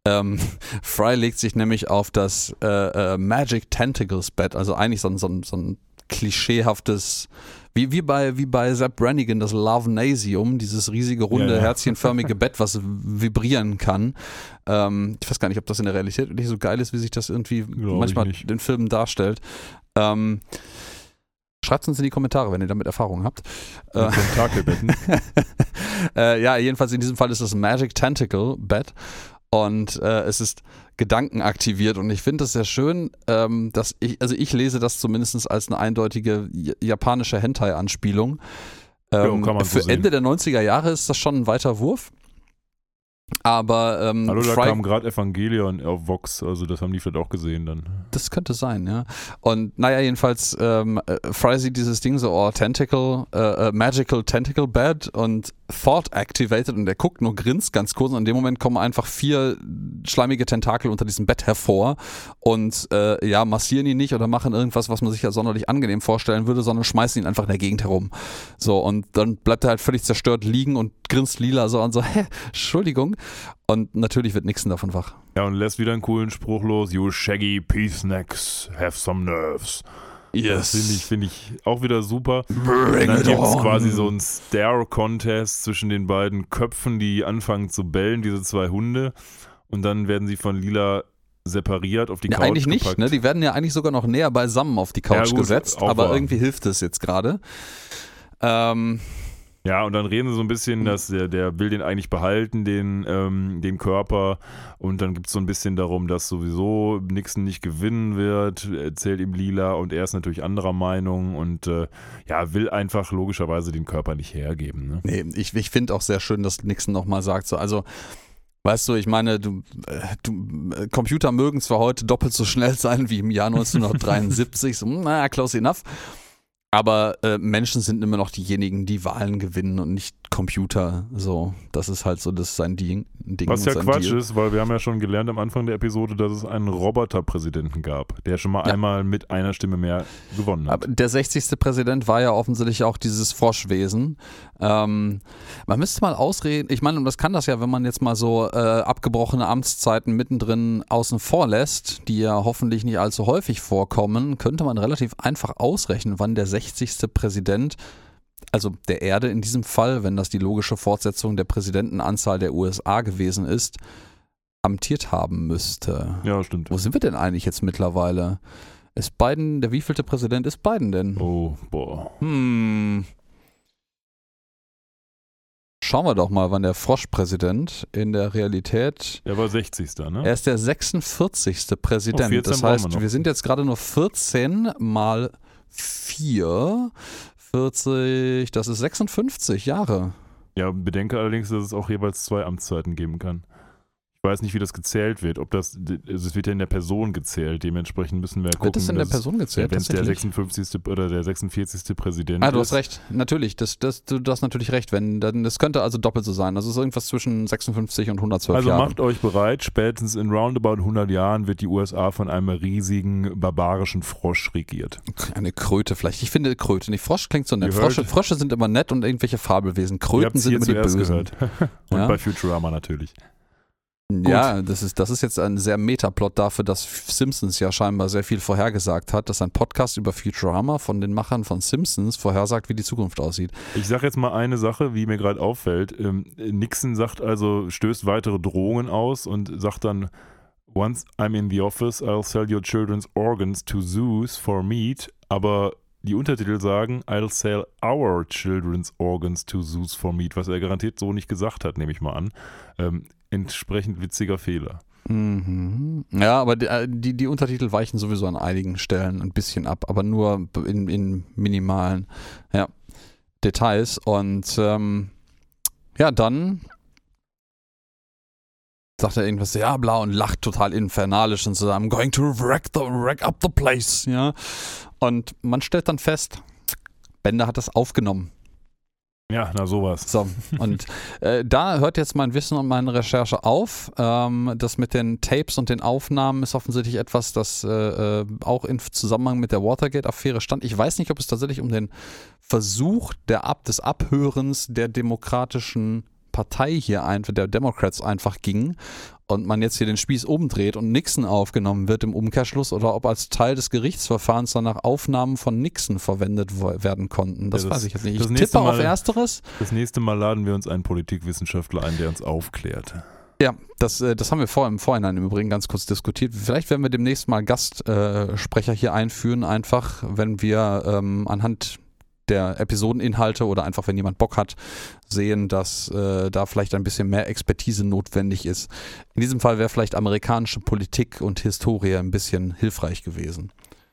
Ähm, Fry legt sich nämlich auf das äh, äh, Magic Tentacles Bett, also eigentlich so ein, so ein, so ein klischeehaftes, wie, wie, bei, wie bei Sepp Brannigan, das Lovenasium, dieses riesige, runde, Ja, ja. herzchenförmige Bett, was vibrieren kann. Ähm, ich weiß gar nicht, ob das in der Realität wirklich so geil ist, wie sich das irgendwie Glaub ich manchmal nicht. in Filmen darstellt. Ähm, Schreibt uns in die Kommentare, wenn ihr damit Erfahrung habt. Äh, Tentakelbetten. äh, ja, jedenfalls in diesem Fall ist das Magic Tentacle Bed und äh, es ist gedankenaktiviert und ich finde das sehr schön, ähm, dass ich, also ich lese das zumindest als eine eindeutige japanische Hentai-Anspielung. Ähm, man so für. Ende der 90er Jahre ist das schon ein weiter Wurf. Aber ähm, Hallo, da Fry- kam gerade Evangelion auf Vox, also das haben die vielleicht auch gesehen dann. Das könnte sein, ja. Und naja, jedenfalls, ähm, äh, Fry sieht dieses Ding so, oh, Tentacle, äh, äh, Magical Tentacle Bed und Thought activated und er guckt nur, grinst ganz kurz und in dem Moment kommen einfach vier schleimige Tentakel unter diesem Bett hervor und äh, ja, massieren ihn nicht oder machen irgendwas, was man sich ja sonderlich angenehm vorstellen würde, sondern schmeißen ihn einfach in der Gegend herum. So, und dann bleibt er halt völlig zerstört liegen und grinst lila so und so, hä, Entschuldigung. Und natürlich wird Nixon davon wach. Ja, und lässt wieder einen coolen Spruch los. You shaggy peace necks, have some nerves. Das finde ich, finde ich auch wieder super. Bring dann gibt es quasi so einen Stare-Contest zwischen den beiden Köpfen, die anfangen zu bellen, diese zwei Hunde. Und dann werden sie von Lila separiert auf die Ja, Couch eigentlich nicht, gepackt. ne? Die werden ja eigentlich sogar noch näher beisammen auf die Couch Ja, gut, gesetzt, aber wahr. irgendwie hilft es jetzt gerade. Ähm, Ja, und dann reden sie so ein bisschen, dass der, der will den eigentlich behalten, den, ähm, den Körper. Und dann gibt es so ein bisschen darum, dass sowieso Nixon nicht gewinnen wird, erzählt ihm Lila. Und er ist natürlich anderer Meinung und äh, ja, will einfach logischerweise den Körper nicht hergeben. Ne? nee, ich, ich finde auch sehr schön, dass Nixon nochmal sagt, so, also, weißt du, ich meine, du, äh, du äh, Computer mögen zwar heute doppelt so schnell sein wie im Jahr 1973, so, naja, close enough. Aber äh, Menschen sind immer noch diejenigen, die Wahlen gewinnen und nicht Computer. So, das ist halt so, das ist sein Ding. Was ja Quatsch Deal. ist, weil wir haben ja schon gelernt am Anfang der Episode, dass es einen Roboterpräsidenten gab, der schon mal Ja. einmal mit einer Stimme mehr gewonnen hat. Aber der 60. Präsident war ja offensichtlich auch dieses Froschwesen. Ähm, man müsste mal ausreden, ich meine, und das kann das ja, wenn man jetzt mal so äh, abgebrochene Amtszeiten mittendrin außen vor lässt, die ja hoffentlich nicht allzu häufig vorkommen, könnte man relativ einfach ausrechnen, wann der 60. Präsident, also der Erde in diesem Fall, wenn das die logische Fortsetzung der Präsidentenanzahl der USA gewesen ist, amtiert haben müsste. ja, stimmt. Wo sind wir denn eigentlich jetzt mittlerweile? Ist Biden, der wievielte Präsident ist Biden denn? Oh, boah. Hm. Schauen wir doch mal, wann der Froschpräsident in der Realität. Er war 60. Ne? Er ist der 46. Präsident. Oh, 14 das heißt, wir wir, sind jetzt gerade nur 14 mal 4. 40, das ist 56 Jahre. Ja, bedenke allerdings, dass es auch jeweils zwei Amtszeiten geben kann. Ich weiß nicht, wie das gezählt wird. Ob das, also es wird ja in der Person gezählt. Dementsprechend müssen wir gucken. Wird das in der Person gezählt? Wenn es der tatsächlich? 56. oder der 46. Präsident Ah, du ist. hast recht. Natürlich, das, das, du hast natürlich recht. Wenn, dann, das könnte also doppelt so sein. Also es ist irgendwas zwischen 56 und 112 Also Jahren. macht euch bereit, spätestens in roundabout 100 Jahren wird die USA von einem riesigen barbarischen Frosch regiert. Eine Kröte vielleicht. Ich finde Kröte nicht. Frosch klingt so nett. Frosche, Frösche sind immer nett und irgendwelche Fabelwesen. Kröten sind immer die Bösen. gehört. Und Ja. bei Futurama natürlich. Ja, das ist, das ist jetzt ein sehr Metaplot dafür, dass Simpsons ja scheinbar sehr viel vorhergesagt hat, dass ein Podcast über Futurama von den Machern von Simpsons vorhersagt, wie die Zukunft aussieht. Ich sage jetzt mal eine Sache, wie mir gerade auffällt. Ähm, Nixon sagt also, stößt weitere Drohungen aus und sagt dann, once I'm in the office, I'll sell your children's organs to zoos for meat. Aber die Untertitel sagen, I'll sell our children's organs to zoos for meat, was er garantiert so nicht gesagt hat, nehme ich mal an. Ähm, entsprechend witziger Fehler. Mhm. Ja, aber die, äh, die Untertitel weichen sowieso an einigen Stellen ein bisschen ab, aber nur in, in minimalen ja, Details. Und ähm, ja, dann sagt er irgendwas, ja, bla, und lacht total infernalisch und so, I'm going to wreck, the, wreck up the place, ja. Und man stellt dann fest, Bender hat das aufgenommen. Ja, na sowas. So, und äh, da hört jetzt mein Wissen und meine Recherche auf. Ähm, das mit den Tapes und den Aufnahmen ist offensichtlich etwas, das äh, äh, auch in Zusammenhang mit der Watergate-Affäre stand. Ich weiß nicht, ob es tatsächlich um den Versuch der Ab des Abhörens der demokratischen Partei hier einfach, der Democrats einfach ging und man jetzt hier den Spieß umdreht und Nixon aufgenommen wird im Umkehrschluss oder ob als Teil des Gerichtsverfahrens danach Aufnahmen von Nixon verwendet werden konnten. Das, Ja, das- weiß ich jetzt nicht. Ich tippe auf Mal- Ersteres. Das nächste Mal laden wir uns einen Politikwissenschaftler ein, der uns aufklärt. Ja, das, äh, das haben wir vor, im Vorhinein im Übrigen ganz kurz diskutiert. Vielleicht werden wir demnächst mal Gastsprecher äh, hier einführen, einfach wenn wir ähm, anhand der Episodeninhalte oder einfach wenn jemand Bock hat, sehen, dass äh, da vielleicht ein bisschen mehr Expertise notwendig ist. In diesem Fall wäre vielleicht amerikanische Politik und Historie ein bisschen hilfreich gewesen.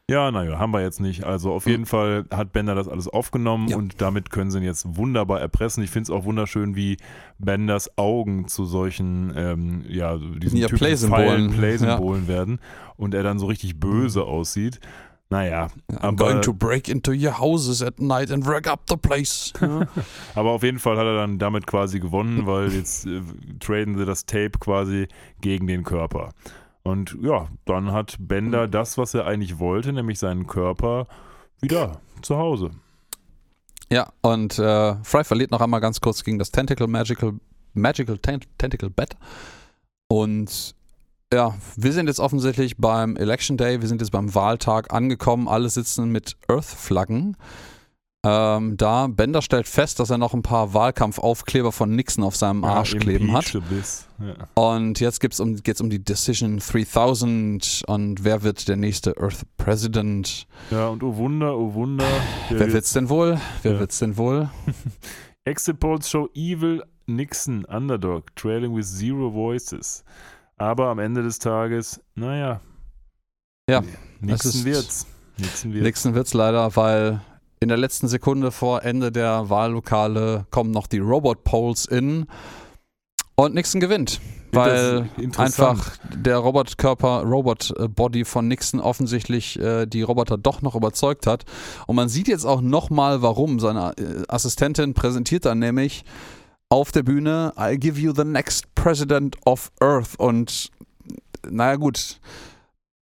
Ja, naja, haben wir jetzt nicht. Also auf jeden Fall hat Bender das alles aufgenommen Ja. und damit können sie ihn jetzt wunderbar erpressen. Ich finde es auch wunderschön, wie Benders Augen zu solchen, ähm, ja, diesen Ja, Play-Symbolen. Pfeilen, Play-Symbolen werden und er dann so richtig böse aussieht. Naja, I'm Aber- going to break into your houses at night and wreck up the place. Ja. aber auf jeden Fall hat er dann damit quasi gewonnen, weil jetzt äh, traden sie das Tape quasi gegen den Körper. Und ja, dann hat Bender das, was er eigentlich wollte, nämlich seinen Körper wieder zu Hause. Ja, und äh, Fry verliert noch einmal ganz kurz gegen das Tentacle Magical, Magical Tent Tentacle Bat. Und ja, wir sind jetzt offensichtlich beim Election Day, wir sind jetzt beim Wahltag angekommen, alle sitzen mit Earth-Flaggen. Ähm, da Bender stellt fest, dass er noch ein paar Wahlkampfaufkleber von Nixon auf seinem Arsch Ja, kleben hat. Ja. Und jetzt geht's um, geht's um die Decision 3000 und wer wird der nächste Earth President? Ja, und oh Wunder, oh Wunder. der Wer wird- wird's denn wohl? Wer Ja. wird's denn wohl? Exit Polls show evil Nixon Underdog, trailing with zero voices. Aber am Ende des Tages, naja. Ja, Nixon ist- wird's. Nixon wird's. Nixon wird's leider, weil in der letzten Sekunde vor Ende der Wahllokale kommen noch die Robot Polls in und Nixon gewinnt. Weil einfach der Robotkörper, Robot-Body von Nixon offensichtlich äh, die Roboter doch noch überzeugt hat. Und man sieht jetzt auch nochmal, warum. Seine äh, Assistentin präsentiert dann nämlich auf der Bühne, I give you the next president of Earth. Und naja gut,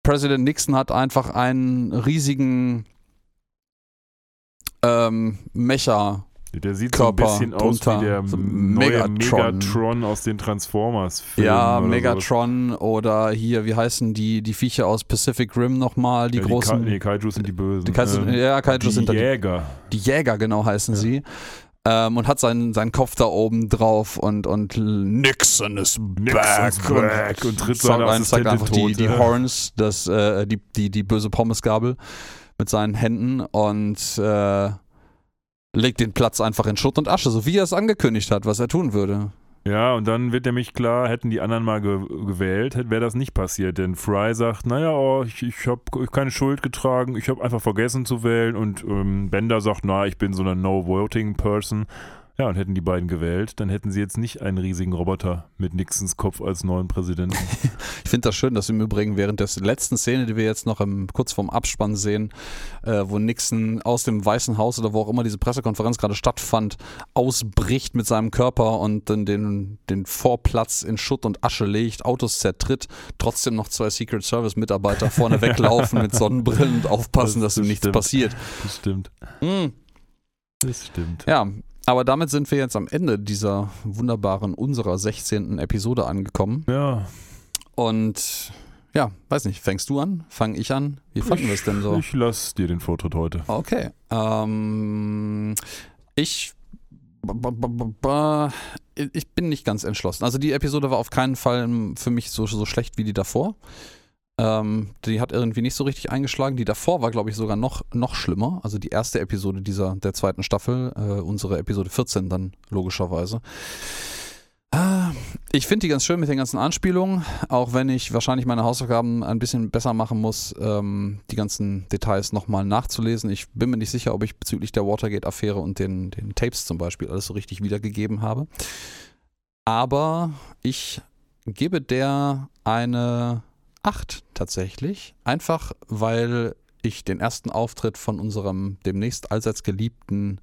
Präsident Nixon hat einfach einen riesigen ähm, Mecha Der sieht Körper so ein bisschen aus drunter, wie der so neue Megatron. Megatron aus den Transformers-Filmen. Ja, Megatron oder hier, wie heißen die, die Viecher aus Pacific Rim nochmal, die ja, großen. Die, Ka nee, Kaijus sind die Bösen. die Kaiju, Ähm, ja, Kaiju die sind da die, Jäger. die Jäger, genau heißen Ja. sie. Ähm, und hat seinen, seinen Kopf da oben drauf und, und Nixon is back. back und tritt seine ein- zeigt einfach die, die Ja. Horns, das, äh, die, die, die böse Pommesgabel mit seinen Händen und äh, legt den Platz einfach in Schutt und Asche, so wie er es angekündigt hat, was er tun würde. Ja, und dann wird nämlich klar, hätten die anderen mal ge gewählt, hätte- wäre das nicht passiert. Denn Fry sagt, naja, oh, ich, ich habe keine Schuld getragen, ich habe einfach vergessen zu wählen. Und ähm, Bender sagt, na, ich bin so eine No-Voting-Person. Ja, und hätten die beiden gewählt, dann hätten sie jetzt nicht einen riesigen Roboter mit Nixons Kopf als neuen Präsidenten. ich finde das schön, dass im Übrigen während der letzten Szene, die wir jetzt noch im, kurz vorm Abspann sehen, äh, wo Nixon aus dem Weißen Haus oder wo auch immer diese Pressekonferenz gerade stattfand, ausbricht mit seinem Körper und dann den, den Vorplatz in Schutt und Asche legt, Autos zertritt, trotzdem noch zwei Secret Service Mitarbeiter vorne weglaufen mit Sonnenbrillen und aufpassen, das dass ihm nichts passiert. Das stimmt. Mm. Das stimmt. Ja, aber damit sind wir jetzt am Ende dieser wunderbaren, unserer 16. Episode angekommen. Ja. Und ja, weiß nicht, fängst du an? Fang ich an? Wie fanden wir es denn so? Ich lass dir den Vortritt heute. Okay. Ähm, ich. Ich bin nicht ganz entschlossen. Also die Episode war auf keinen Fall für mich so, so schlecht wie die davor. Ähm, die hat irgendwie nicht so richtig eingeschlagen. Die davor war, glaube ich, sogar noch, noch schlimmer. Also die erste Episode dieser der zweiten Staffel, äh, unsere Episode 14 dann logischerweise. Ah, ich finde die ganz schön mit den ganzen Anspielungen, auch wenn ich wahrscheinlich meine Hausaufgaben ein bisschen besser machen muss, ähm, die ganzen Details nochmal nachzulesen. Ich bin mir nicht sicher, ob ich bezüglich der Watergate-Affäre und den, den Tapes zum Beispiel alles so richtig wiedergegeben habe. Aber ich gebe der eine 8 tatsächlich. Einfach weil ich den ersten Auftritt von unserem demnächst allseits geliebten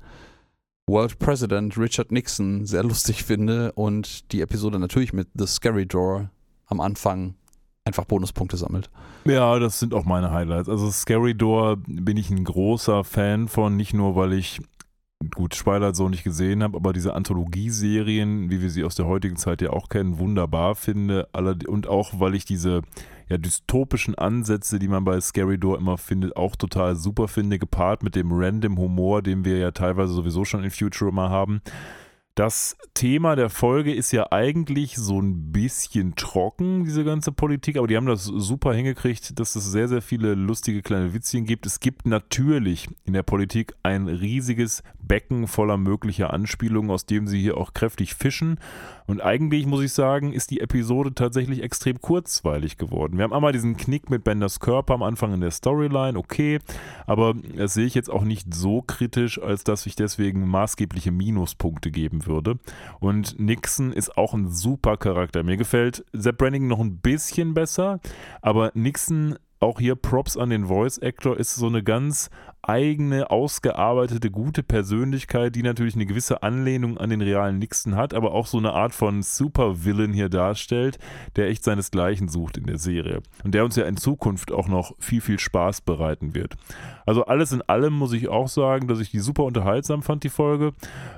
World President Richard Nixon sehr lustig finde und die Episode natürlich mit The Scary Door am Anfang einfach Bonuspunkte sammelt. Ja, das sind auch meine Highlights. Also Scary Door bin ich ein großer Fan von, nicht nur weil ich gut Twilight so nicht gesehen habe, aber diese Anthologieserien, wie wir sie aus der heutigen Zeit ja auch kennen, wunderbar finde. Und auch weil ich diese ja, dystopischen Ansätze, die man bei Scary Door immer findet, auch total super finde, gepaart mit dem random Humor, den wir ja teilweise sowieso schon in Futurama haben. Das Thema der Folge ist ja eigentlich so ein bisschen trocken, diese ganze Politik, aber die haben das super hingekriegt, dass es sehr, sehr viele lustige kleine Witzchen gibt. Es gibt natürlich in der Politik ein riesiges Becken voller möglicher Anspielungen, aus dem sie hier auch kräftig fischen. Und eigentlich muss ich sagen, ist die Episode tatsächlich extrem kurzweilig geworden. Wir haben einmal diesen Knick mit Benders Körper am Anfang in der Storyline, okay, aber das sehe ich jetzt auch nicht so kritisch, als dass ich deswegen maßgebliche Minuspunkte geben würde. Und Nixon ist auch ein super Charakter. Mir gefällt Sepp Brannigan noch ein bisschen besser, aber Nixon auch hier Props an den Voice Actor ist so eine ganz eigene, ausgearbeitete, gute Persönlichkeit, die natürlich eine gewisse Anlehnung an den realen Nixon hat, aber auch so eine Art von Supervillain hier darstellt, der echt seinesgleichen sucht in der Serie. Und der uns ja in Zukunft auch noch viel, viel Spaß bereiten wird. Also alles in allem muss ich auch sagen, dass ich die super unterhaltsam fand, die Folge.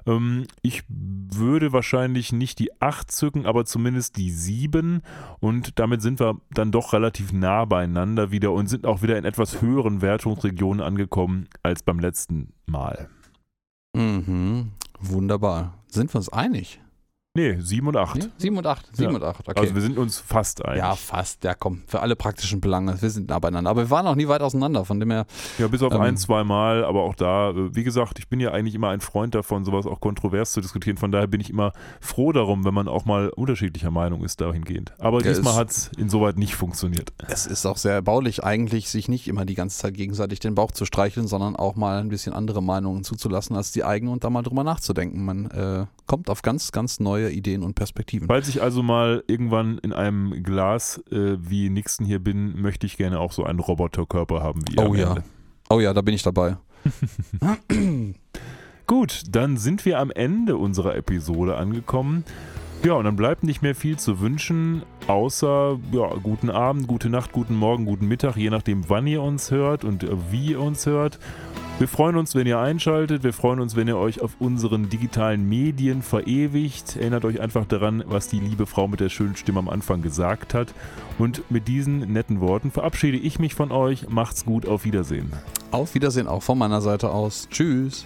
Ähm, ich würde wahrscheinlich nicht die 8 zücken, aber zumindest die 7. Und damit sind wir dann doch relativ nah beieinander wieder und sind auch wieder in etwas höheren Wertungsregionen angekommen als beim letzten Mal. Mhm. Wunderbar. Sind wir uns einig? Nee, 7 und 8. Ja, 7 und 8, 7 ja. und 8, okay. Also wir sind uns fast einig. Ja, fast, ja komm, für alle praktischen Belange, wir sind nah beieinander. Aber wir waren auch nie weit auseinander, von dem her. Ja, bis auf ähm, ein, zwei Mal, aber auch da, äh, wie gesagt, ich bin ja eigentlich immer ein Freund davon, sowas auch kontrovers zu diskutieren. Von daher bin ich immer froh darum, wenn man auch mal unterschiedlicher Meinung ist dahingehend. Aber ja, diesmal hat es insoweit nicht funktioniert. Es ist auch sehr erbaulich eigentlich, sich nicht immer die ganze Zeit gegenseitig den Bauch zu streicheln, sondern auch mal ein bisschen andere Meinungen zuzulassen als die eigene und da mal drüber nachzudenken. Man äh, kommt auf ganz, ganz neue Ideen und Perspektiven. Falls ich also mal irgendwann in einem Glas äh, wie Nixon hier bin, möchte ich gerne auch so einen Roboterkörper haben wie Oh ja. Ende. Oh ja, da bin ich dabei. Gut, dann sind wir am Ende unserer Episode angekommen. Ja, und dann bleibt nicht mehr viel zu wünschen, außer ja, guten Abend, gute Nacht, guten Morgen, guten Mittag, je nachdem, wann ihr uns hört und äh, wie ihr uns hört. Wir freuen uns, wenn ihr einschaltet. Wir freuen uns, wenn ihr euch auf unseren digitalen Medien verewigt. Erinnert euch einfach daran, was die liebe Frau mit der schönen Stimme am Anfang gesagt hat. Und mit diesen netten Worten verabschiede ich mich von euch. Macht's gut, auf Wiedersehen. Auf Wiedersehen auch von meiner Seite aus. Tschüss.